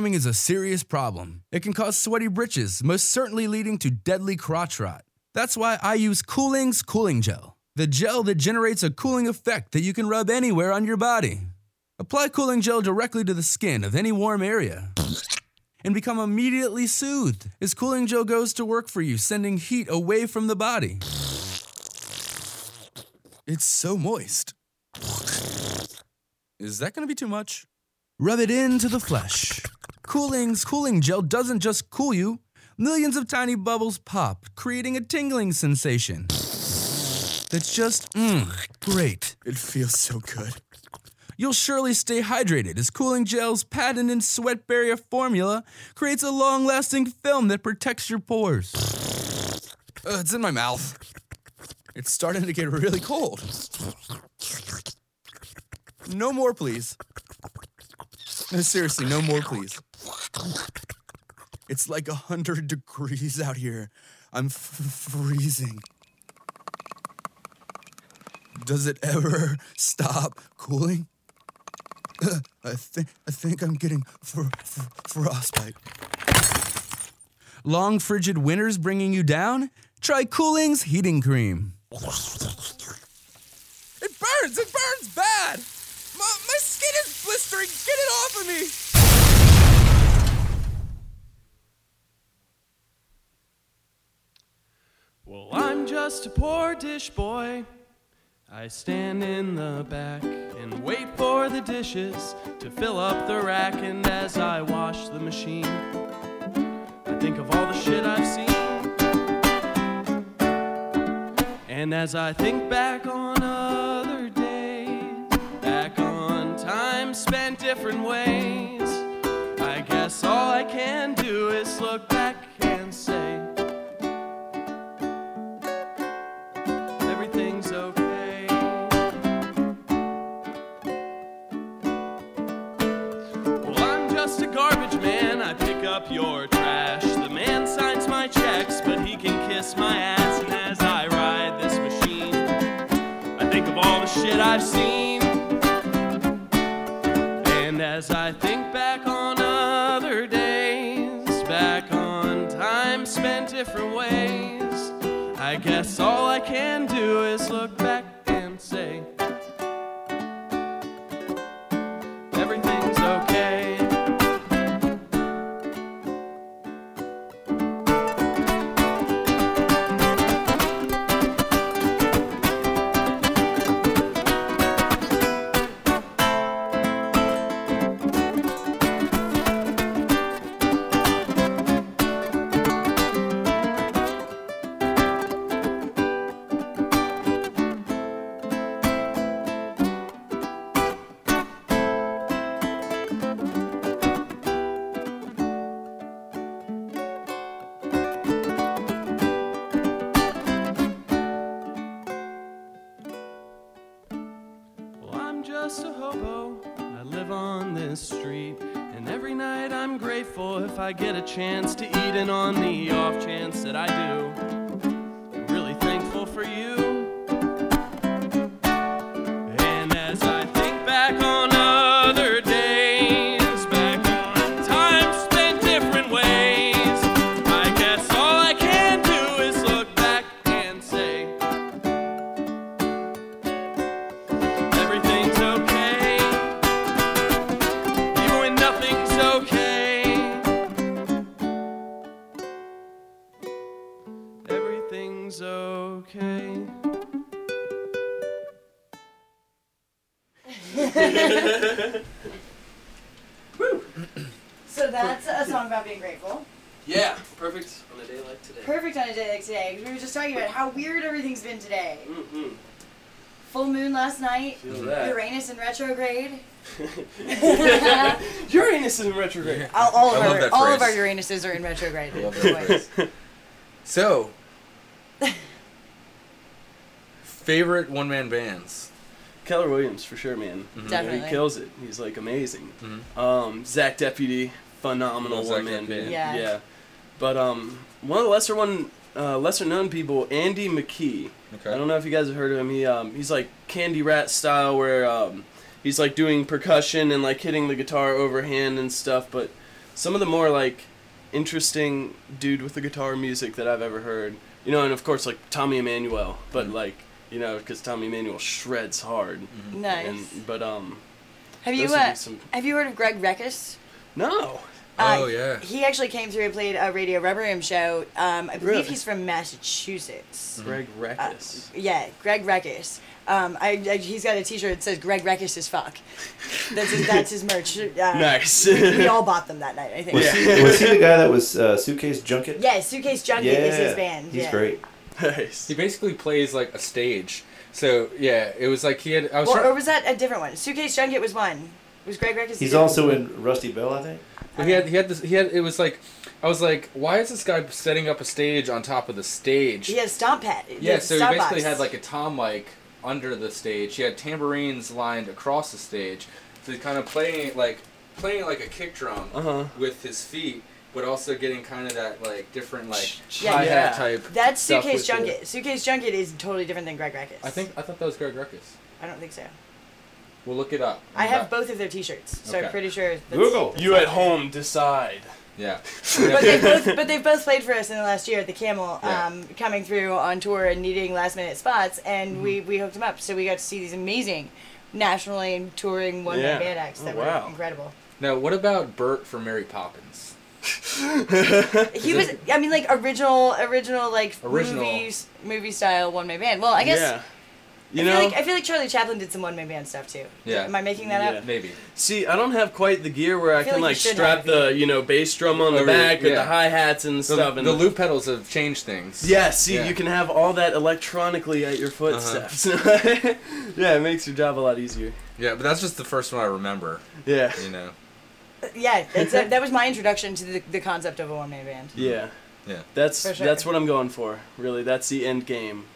Warming is a serious problem. It can cause sweaty britches, most certainly leading to deadly crotch rot. That's why I use Cooling's cooling gel, the gel that generates a cooling effect that you can rub anywhere on your body. Apply cooling gel directly to the skin of any warm area and become immediately soothed as cooling gel goes to work for you, sending heat away from the body. It's so moist. Is that to be too much? Rub it into the flesh. Cooling's cooling gel doesn't just cool you, millions of tiny bubbles pop, creating a tingling sensation. That's just, mmm, great. It feels so good. You'll surely stay hydrated as Cooling Gel's patented sweat barrier formula creates a long lasting film that protects your pores. Uh, it's in my mouth. It's starting to get really cold. No more, please. No, seriously, no more, please. It's like a hundred degrees out here. I'm f- freezing. Does it ever stop cooling? Uh, I think I think I'm getting fr- fr- frostbite. Long frigid winters bringing you down? Try Cooling's heating cream. It burns! It burns bad! My, my skin is blistering! Get it off of me! Well, I'm just a poor dish boy. I stand in the back and wait for the dishes to fill up the rack. And as I wash the machine, I think of all the shit I've seen. And as I think back on other days, back on time spent different ways, I guess all I can do is look chance night. Uranus in retrograde. <laughs> Uranus is in retrograde. All, all of I our that all of our. Uranuses are in retrograde. I love. So, favorite one man bands? Keller Williams for sure, man. You know, Definitely. he kills it. He's like amazing. Um, Zach Deputy, phenomenal one man Deputy. band. Yeah. yeah. But um, one of the lesser one, uh, lesser known people, Andy McKee. Okay. I don't know if you guys have heard of him. He um, he's like CandyRat style, where um, he's like doing percussion and like hitting the guitar overhand and stuff. But some of the more like interesting dude with the guitar music that I've ever heard, you know, and of course like Tommy Emmanuel, but Mm-hmm. like you know because Tommy Emmanuel shreds hard. Nice. And, but um, Have you those would be uh, some- have you heard of Greg Rekus? no. Uh, Oh, yeah. He actually came through and played a Radio Rubber Room show. Um, I believe Really? he's from Massachusetts. Greg Rekus. Yeah, Greg Rekus. Um, I, I, he's got a T-shirt that says "Greg Rekus is fuck." <laughs> That's his, that's his merch. Uh, Nice. we all bought them that night. I think. Was, he, was he the guy that was uh, Suitcase Junket? Yeah, Suitcase Junket is his band. He's yeah. great. Nice. He basically plays like a stage. So yeah, it was like he had. I was. Or, try- or was that a different one? Suitcase Junket was one. Was Greg Rekus? He's also one? in Rusty Bell, I think. But he had he had this he had it was like I was like why is this guy setting up a stage on top of the stage? He had a stomp pad. Yeah, so he basically box. had like a tom mic under the stage. He had tambourines lined across the stage. So he's kind of playing like playing like a kick drum Uh-huh. with his feet, but also getting kind of that like different like Yeah, hi yeah. hat type. That's Suitcase with the- Junket. Suitcase Junket is totally different than Greg Rekus. I think I thought that was Greg Rekus. I don't think so. We'll look it up. I have both of their T-shirts, so Okay. I'm pretty sure. That's, Google. that's You not at right. home decide. Yeah. <laughs> But they both, but they've both played for us in the last year at the Camel, Yeah. um, coming through on tour and needing last minute spots, and Mm-hmm. we we hooked them up, so we got to see these amazing, nationally touring one man Yeah. band acts that Oh, were incredible. Now, what about Bert from Mary Poppins? <laughs> He was, I mean, like original, original, like Original. movies, movie style one man band. Well, I guess. Yeah. You I know. feel like I feel like Charlie Chaplin did some one man band stuff too. Yeah. Am I making that Yeah. up? Maybe. See, I don't have quite the gear where I, feel can like like, strap the you know bass drum on the Over- back or yeah. the hi hats and The, stuff. And the loop pedals have changed things. Yeah, see, Yeah. you can have all that electronically at your uh-huh. footsteps. <laughs> yeah, it makes your job a lot easier. Yeah, but that's just the first one I remember. Yeah. You know. Uh, yeah, that's, that, that was my introduction to the, the concept of a one man band. Yeah. Yeah. That's sure. that's what I'm going for. Really, that's the end game.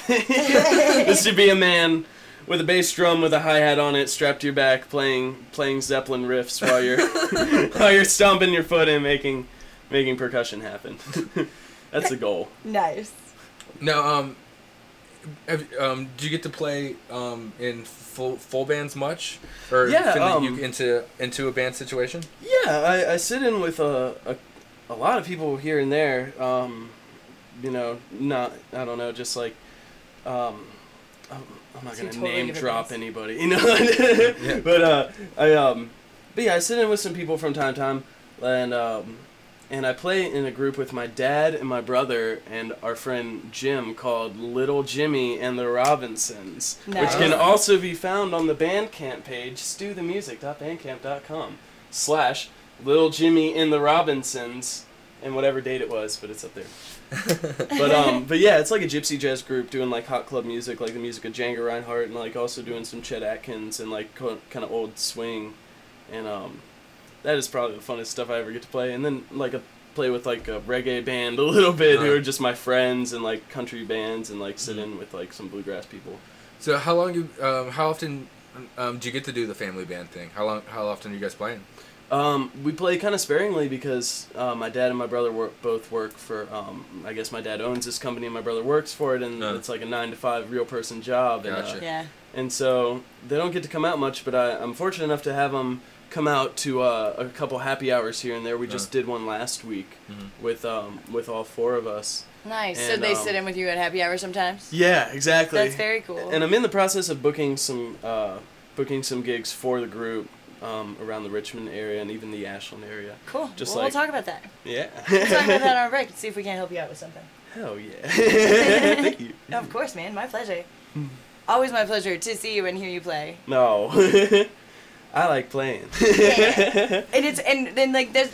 <laughs> is should be a man with a bass drum with a hi hat on it, strapped to your back, playing playing Zeppelin riffs while you're <laughs> while you're stomping your foot and making making percussion happen. <laughs> that's the goal. Nice. Now, um, have, um, do you get to play um in full full bands much, or Yeah, um, you into into a band situation? Yeah, I, I sit in with a, a a lot of people here and there. Um, you know, not I don't know, just like um, I'm, I'm not Two gonna totally name drop bands. anybody, you know. <laughs> But uh, I um, but yeah, I sit in with some people from time to time, and um, and I play in a group with my dad and my brother and our friend Jim called Little Jimmy and the Robinsons, which can also be found on the Bandcamp page, stewthemusic.bandcamp.com slash Little Jimmy and the Robinsons, and whatever date it was, but it's up there. <laughs> but um, but yeah, it's like a gypsy jazz group doing like hot club music, like the music of Django Reinhardt, and like also doing some Chet Atkins and like kind of old swing, and um, that is probably the funnest stuff I ever get to play. And then like a play with like a reggae band a little bit, who are just my friends, and like country bands, and like sit in with like some bluegrass people. So how long you um how often um do you get to do the family band thing? How long how often are you guys playing? Um, we play kind of sparingly because uh, my dad and my brother work, both work for. Um, I guess my dad owns this company and my brother works for it, and Uh. it's like a nine to five real person job. And, uh, Gotcha. Yeah. and so they don't get to come out much, but I, I'm fortunate enough to have them come out to uh, a couple happy hours here and there. We just did one last week Mhm. with um, with all four of us. Nice. so they um, sit in with you at happy hour sometimes. Yeah, exactly. That's very cool. And I'm in the process of booking some uh, booking some gigs for the group um, around the Richmond area and even the Ashland area. Cool. Just well, like we'll talk about that. yeah. We'll talk about that on our break and see if we can't help you out with something. Hell yeah. <laughs> Thank you. Of course, man. My pleasure. Always my pleasure to see you and hear you play. No. <laughs> I like playing. and it's and then like there's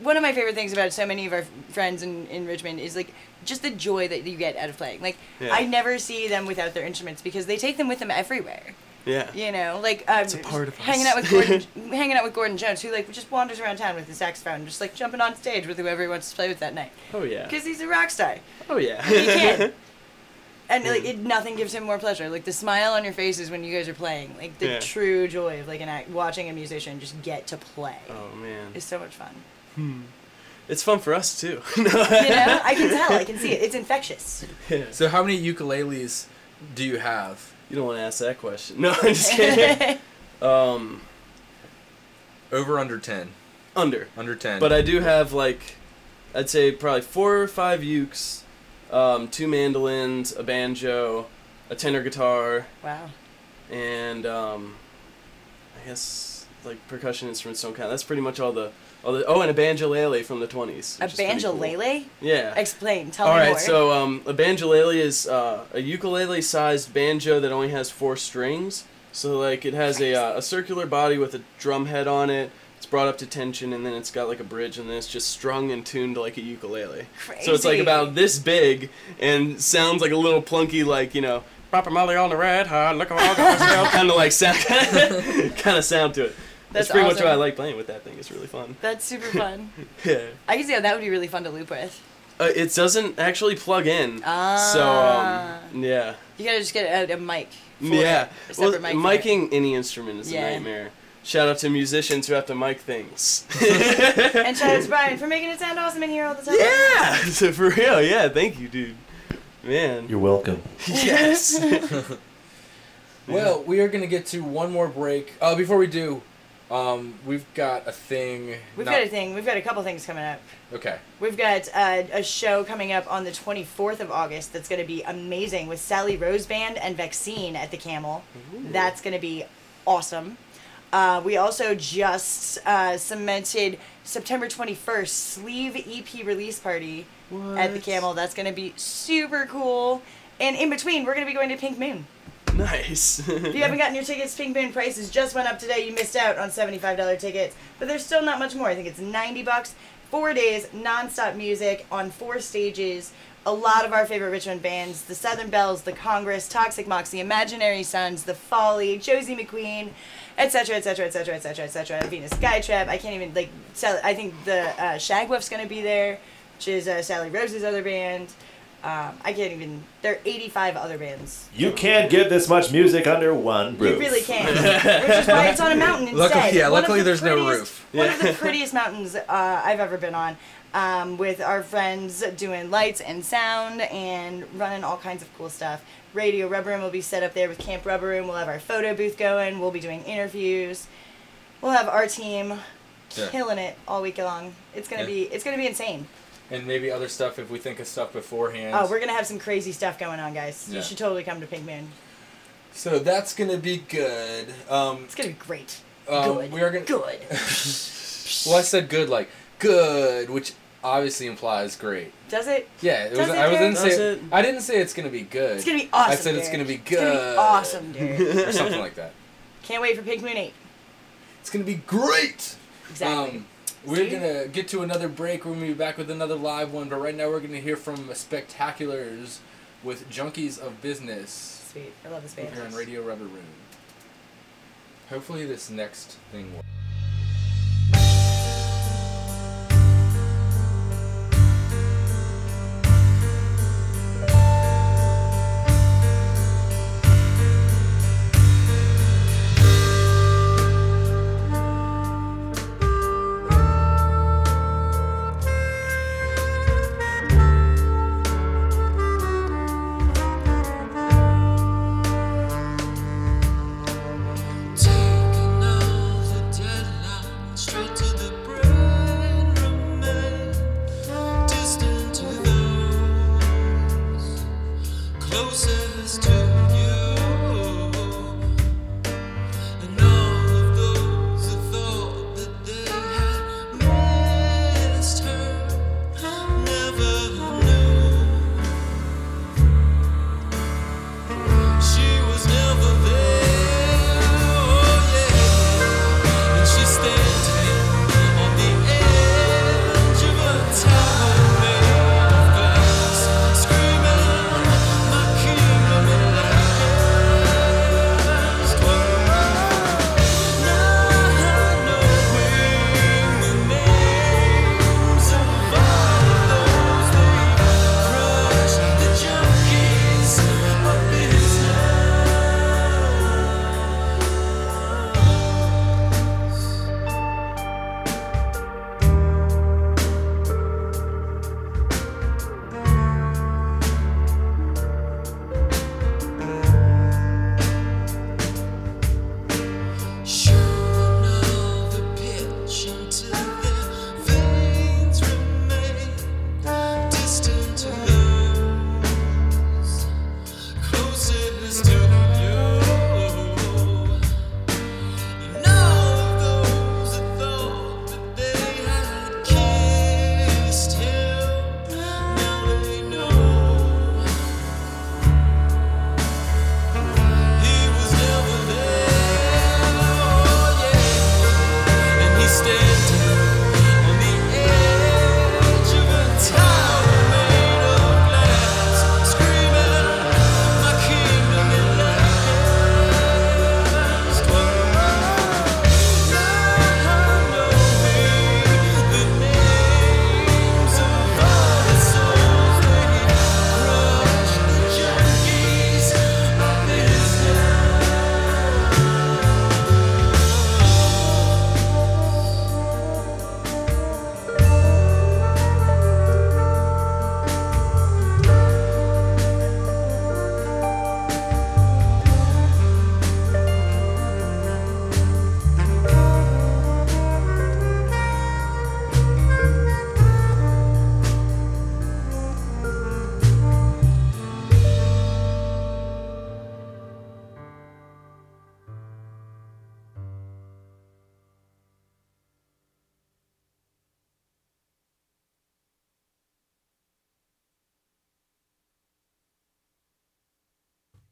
one of my favorite things about so many of our friends in, in Richmond is like just the joy that you get out of playing. Like Yeah. I never see them without their instruments because they take them with them everywhere. Yeah. You know, like um, It's a part of hanging us. out with Gordon, <laughs> hanging out with Gordon Jones, who like just wanders around town with his saxophone, just like jumping on stage with whoever he wants to play with that night. Oh yeah. Because he's a rock star. Oh yeah. He can. <laughs> And like it, nothing gives him more pleasure. Like the smile on your faces when you guys are playing, like the Yeah. true joy of like an act, watching a musician just get to play. Oh man. It's so much fun. It's fun for us too. <laughs> You know, I can tell. I can see it. It's infectious. So how many ukuleles do you have? You don't want to ask that question. <laughs> No, I'm just kidding. <laughs> Um, Over under ten. under. Under ten. But I do have like, I'd say probably four or five ukes, um, two mandolins, a banjo, a tenor guitar, Wow. and um, I guess like percussion instruments don't count. That's pretty much all the the. Oh, and a banjolele from the twenties. A banjolele? Yeah. Explain. Tell All me right, more. All right, so um, a banjolele is uh, a ukulele-sized banjo that only has four strings. So like it has a uh, a circular body with a drum head on it. It's brought up to tension, and then it's got like a bridge, and then it's just strung and tuned like a ukulele. Crazy. So it's like about this big, and sounds like a little plunky, like you know, Papa Molly on the red hot, look at all kind of like sound, <laughs> kind of sound to it. That's, That's pretty much awesome. why I like playing with that thing. It's really fun. That's super fun. <laughs> Yeah. I can see how that would be really fun to loop with. Uh, it doesn't actually plug in. Ah. So um, yeah. You gotta just get a, a mic. for Yeah. it, a Well, separate mic for it. miking any instrument is Yeah. a nightmare. Shout out to musicians who have to mic things. <laughs> and shout out to Brian <laughs> for making it sound awesome in here all the time. yeah. So for real, yeah. Thank you, dude. Man. You're welcome. Yes. Well, we are gonna get to one more break. Uh, before we do, um, we've got a thing. We've not- got a thing. We've got a couple things coming up. Okay. We've got uh, a show coming up on the 24th of August that's going to be amazing with Sally Rose Band and Vaccine at the Camel. That's going to be awesome. Uh, we also just uh, cemented September 21st sleeve EP release party at the Camel. That's going to be super cool. And in between, we're going to be going to Pink Moon. Nice. <laughs> If you haven't gotten your tickets, Pink Moon prices just went up today. You missed out on $75 tickets, but there's still not much more. I think it's 90 bucks. Four days, nonstop music on four stages. A lot of our favorite Richmond bands: the Southern Bells, the Congress, Toxic Mox, the Imaginary Sons, the Folly, Josie McQueen, etc., etc., etc., etc., etc. Venus Skytrap. I can't even like. Sally, I think the uh, Shagwolf's gonna be there, which is uh, Sally Rose's other band. Um, I can't even. There are 85 other bands. You can't get this much music under one roof. You really can. <laughs> Which is why it's on a mountain instead. Luckily- yeah, One luckily the there's no prettiest- roof. One of the <laughs> prettiest mountains uh, I've ever been on. Um, with our friends doing lights and sound and running all kinds of cool stuff. Radio Rubber Room will be set up there with Camp Rubber Room. We'll have our photo booth going. We'll be doing interviews. We'll have our team Yeah. killing it all week long. It's gonna Yeah. be it's gonna be insane. And maybe other stuff if we think of stuff beforehand. Oh, we're gonna have some crazy stuff going on, guys. Yeah. You should totally come to Pink Moon. So that's gonna be good. Um, It's gonna be great. um, Good. We are gonna. Good. <laughs> well, I said good, like good, which obviously implies great. Does it? Yeah, it was. It, I was didn't say. It, I didn't say it's gonna be good. It's gonna be awesome. I said it's gonna be It's good. gonna be awesome, dude. <laughs> or something like that. Can't wait for Pink Moon 8. It's gonna be great. Exactly. Um, we're See? gonna get to another break. We're gonna be back with another live one, but right now we're gonna hear from Spectaculars with Junkies of Business. Sweet. I love this band. Here on Radio Rubber Room. Hopefully this next thing works.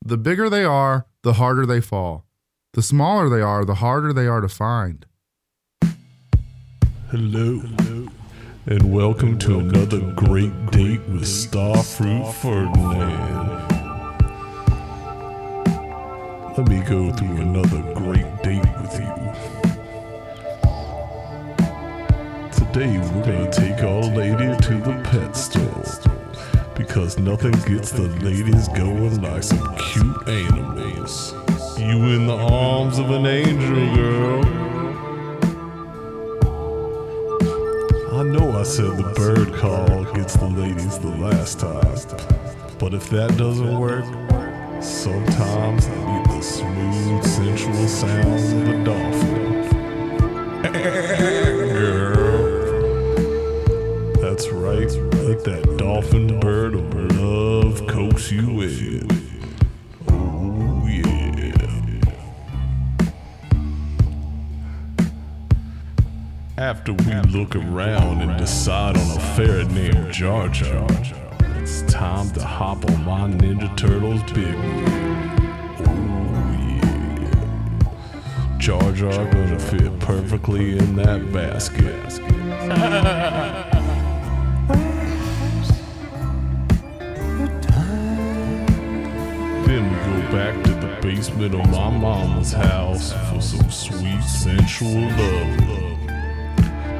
The bigger they are, the harder they fall. The smaller they are, the harder they are to find. Hello, and welcome to another great date with Starfruit Ferdinand. Let me go through another great date with you. Today we're gonna take our lady to the pet store because nothing gets the ladies going like some cute animals. You in the arms of an angel, girl. I know I said the bird call gets the ladies the last time, but if that doesn't work, sometimes I need the smooth, sensual sound of the dolphin. <laughs> Let that dolphin bird of love coax you in. Oh yeah. After we look around and decide on a ferret named Jar Jar, it's time to hop on my Ninja Turtles big. Oh. Jar Jar gonna fit perfectly in that basket. <laughs> back to the basement of my mama's house for some sweet sensual love.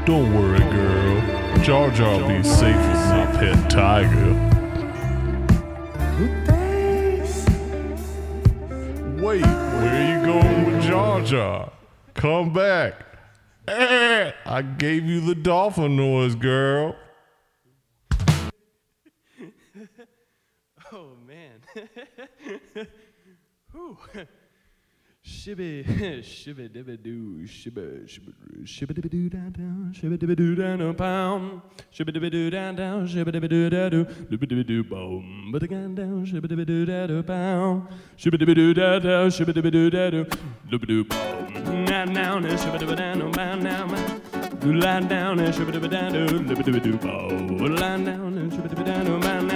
Don't worry, girl. Jar Jar be safe with my pet tiger. Wait, where are you going with Jar Jar? Come back. Eh, I gave you the dolphin noise, girl. <laughs> Oh man. <laughs> Shibby, shibby dibby doo, shibby, shibby, shibby dibby doo down down, shibby dibby doo down down pound, shibby dibby doo down down, shibby dibby doo da doo, dibby dibby doo boom, but again down, shibby dibby doo da doo pound, shibby dibby doo da down, shibby dibby doo da doo, dibby doo boom, now now now, shibby dibby down down, bound now now. Do line down shibby dibby down do, dibby dibby doo bow. Line down and shibby dibby down do, bound now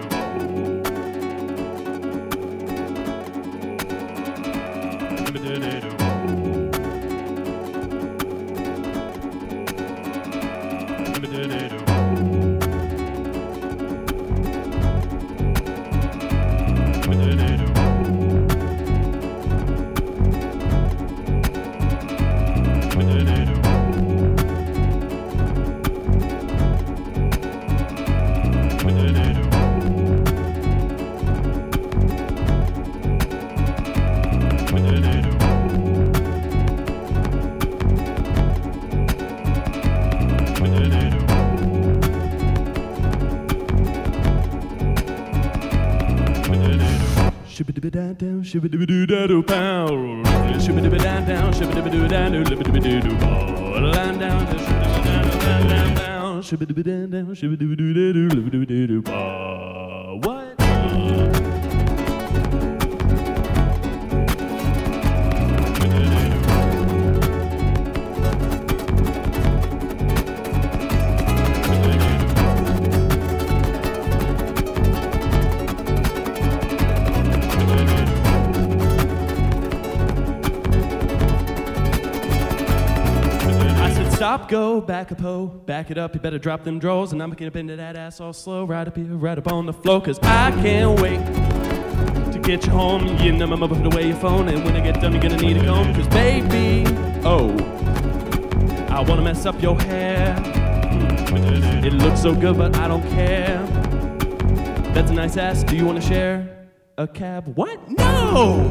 da down, shibba dibba doo da doo pow. Shibba dibba down, shibba dibba doo da doo, dibba doo doo bow. Line down, shibba dibba down down down. Shibba dibba down, doo da doo, dibba doo doo bow. Go, back up, ho, back it up. You better drop them drawers, and I'm gonna bend that ass all slow, right up here, right up on the floor, cause I can't wait to get you home. You know, mama, put away your phone, and when I get done, you're gonna need a comb, cause baby, oh, I wanna mess up your hair. Mm, It looks so good, but I don't care. That's a nice ass. Do you wanna share a cab? What? No!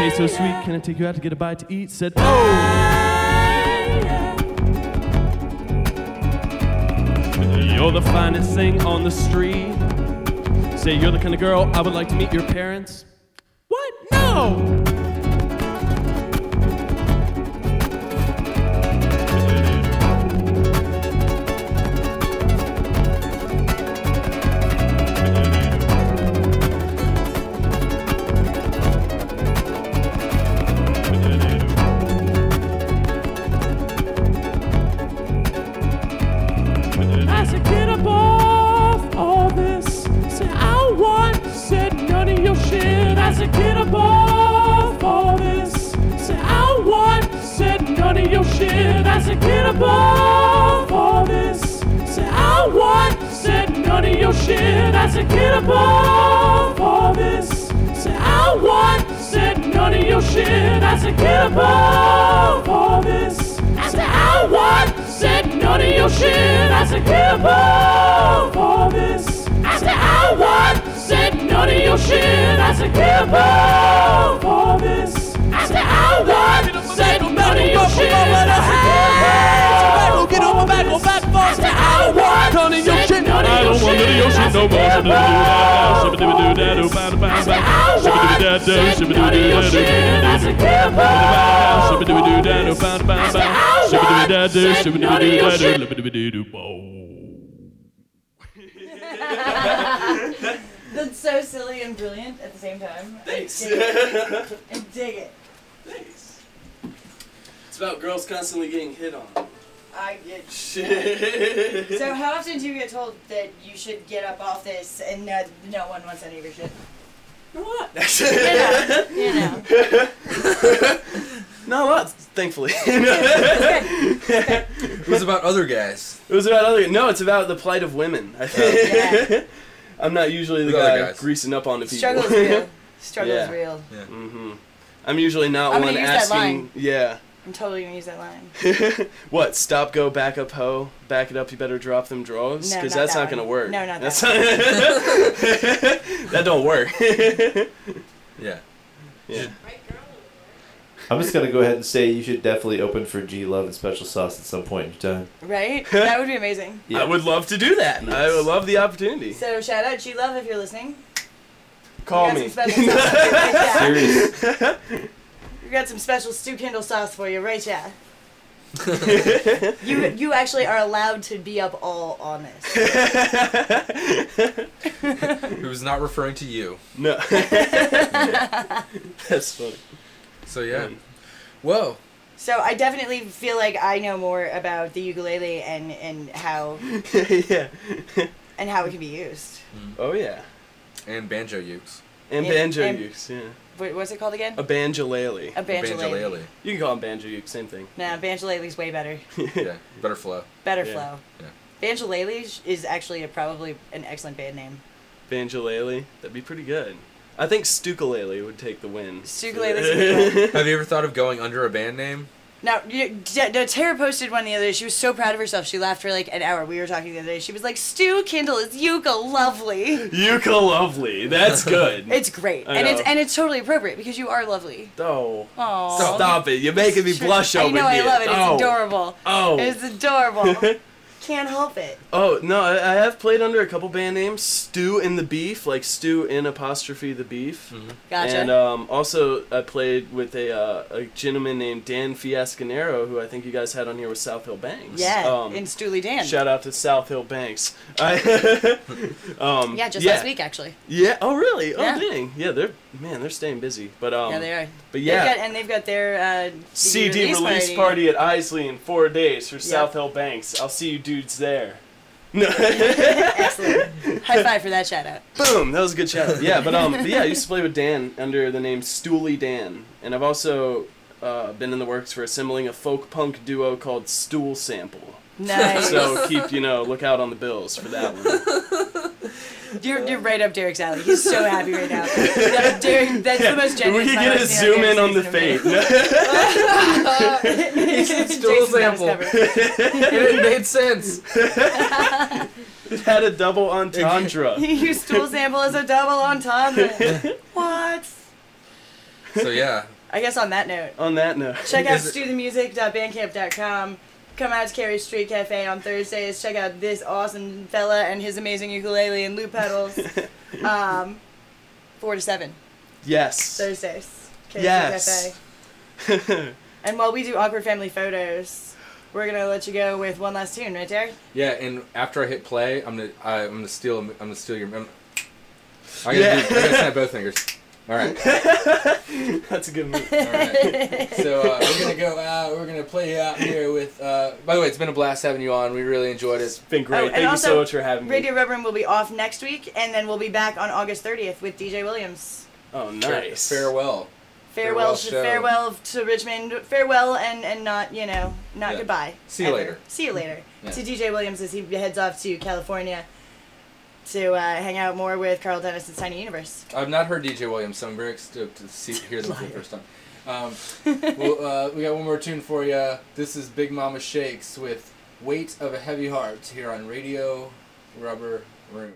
Good, tastes so sweet. Can I take you out to get a bite to eat? Said, oh. You're the finest thing on the street. Say you're the kind of girl I would like to meet your parents. What? No! Said, get off all this. Said, I want, said, none of your shit. I said, get off all this. Said, I want, said, none of your shit. I said, get off all this. I said, I want, said, none of your shit. I said, get off all this. I said, I want, said, none of your shit. I said, get off all this. I said, I want, said, none your shit. I said, get up off all this. Get on my back, go back, I said, I want, none of your shit. I don't want none of your shit no more. I said, I want, said, none of your shit. I said, get up off all That's so silly and brilliant at the same time. Thanks. I dig it. I dig it. Thanks. <laughs> It's about girls constantly getting hit on. I get Shit. <laughs> So how often do you get told that you should get up off this and no, no one wants any of your shit? What? <laughs> you know, you know. <laughs> Not a lot, thankfully. It was about other guys. It was about other. No, it's about the plight of women. I think. I'm not usually the The other guy guys. greasing up on the people. Struggle is real. Struggle Yeah. is real. hmm I'm usually not I'm one gonna use that asking. line. Yeah. I'm totally gonna use that line. <laughs> what? Stop, go, back up, ho. Back it up. You better drop them draws, No, Because not that's that not gonna work. No, not that's that <laughs> that don't work. <laughs> Yeah. Yeah. I'm just gonna go ahead and say you should definitely open for G Love and Special Sauce at some point in time. Right? that would be amazing. Yeah. I would love to do that. I would love the opportunity. So shout out G Love if you're listening. Call me. some We got some special Stu Kendall sauce for you, right, yeah. <laughs> you you actually are allowed to be up all on this. He was not referring to you. No. <laughs> That's funny. So yeah. Whoa. So I definitely feel like I know more about the ukulele and and how <laughs> yeah. and how it can be used. Mm. Oh yeah. And banjo ukes. And And- banjo and- ukes, yeah. What, what's it called again? A banjolele. A banjolele. Banjolele. You can call them banjo uke, same thing. Nah, banjolele's way better. <laughs> Yeah. Better flow. Better Yeah. flow. Yeah. Banjolele is actually a, probably an excellent band name. Banjolele, that'd be pretty good. I think Stukalele would take the win. Stukalele's a <laughs> good one. Have you ever thought of going under a band name? Now, you, D- D- Tara posted one the other day. She was so proud of herself. She laughed for like an hour. We were talking the other day. She was like, "Stu Kendall is Yuka lovely." Yuka lovely. That's good. <laughs> It's great, I and it's and it's totally appropriate because you are lovely. Oh. Aww. Stop it. You're making me blush I over know. here. I love it. It's oh. adorable. Oh. It's adorable. <laughs> Can't help it. Oh no, I, I have played under a couple band names. Stew in the Beef, like stew in apostrophe the beef. Gotcha. And um, also, I played with a uh, a gentleman named Dan Fiascanero, who I think you guys had on here with South Hill Banks. Yeah, Um, in Stooley Dan. Shout out to South Hill Banks. I, <laughs> <laughs> um, Yeah, just last week actually. Yeah. Oh, really? Oh, Yeah. dang. Yeah, they're man, they're staying busy. But um, yeah, they are. But They've yeah, got, and they've got their uh, CD release, party. at Isley in four days for South Hill Banks. I'll see you dudes there. No. <laughs> Excellent. High <laughs> five for that shout out. Boom! That was a good shout. out. Yeah, but um, <laughs> but yeah, I used to play with Dan under the name Stoolie Dan, and I've also uh, been in the works for assembling a folk punk duo called Stool Sample. Nice. So keep you know look out on the bills for that one. You're, uh, you're right up Derek's alley. He's so happy right now. That- Derek, <laughs> that's the most genuine. we smile get a zoom in on the face fate. in a. Stool <laughs> <laughs> sample. it made sense. it had a double entendre. You stool sample as a double entendre. what? So yeah, I guess on that note, On that note, check out Is it- stewthemusic.bandcamp.com. Come out to Cary Street Cafe on Thursdays. Check out this awesome fella and his amazing ukulele and loop pedals. <laughs> um, four to seven Yes. Thursdays. Cary Yes. Street Cafe. <laughs> And while we do awkward family photos, we're gonna let you go with one last tune, right, Derek? yeah. And after I hit play, I'm gonna I, I'm gonna steal I'm gonna steal your. I'm, I gotta, Yeah. do, I gotta snap both fingers. <laughs> All right. <laughs> That's a good move. All right. <laughs> So uh, we're gonna go out. We're gonna play out here with. Uh, by the way, it's been a blast having you on. We really enjoyed it. It's been great. Oh, and also, Radio Reverend will be off next week, and then we'll be back on August 30th with DJ Williams. Oh, nice. Farewell. Farewell, Farewell to, farewell to Richmond. Farewell and, and not, you know, not Yeah. goodbye. See you ever. later. See you later. Yeah. To DJ Williams as he heads off to California to uh, hang out more with Karl Denson and Tiny Universe. I've not heard DJ Williams, so I'm very stoked to see hear them for the first time. Um, well, uh, we got one more tune for you. This is Big Mama Shakes with "Weight of a Heavy Heart" here on Radio Rubber Room.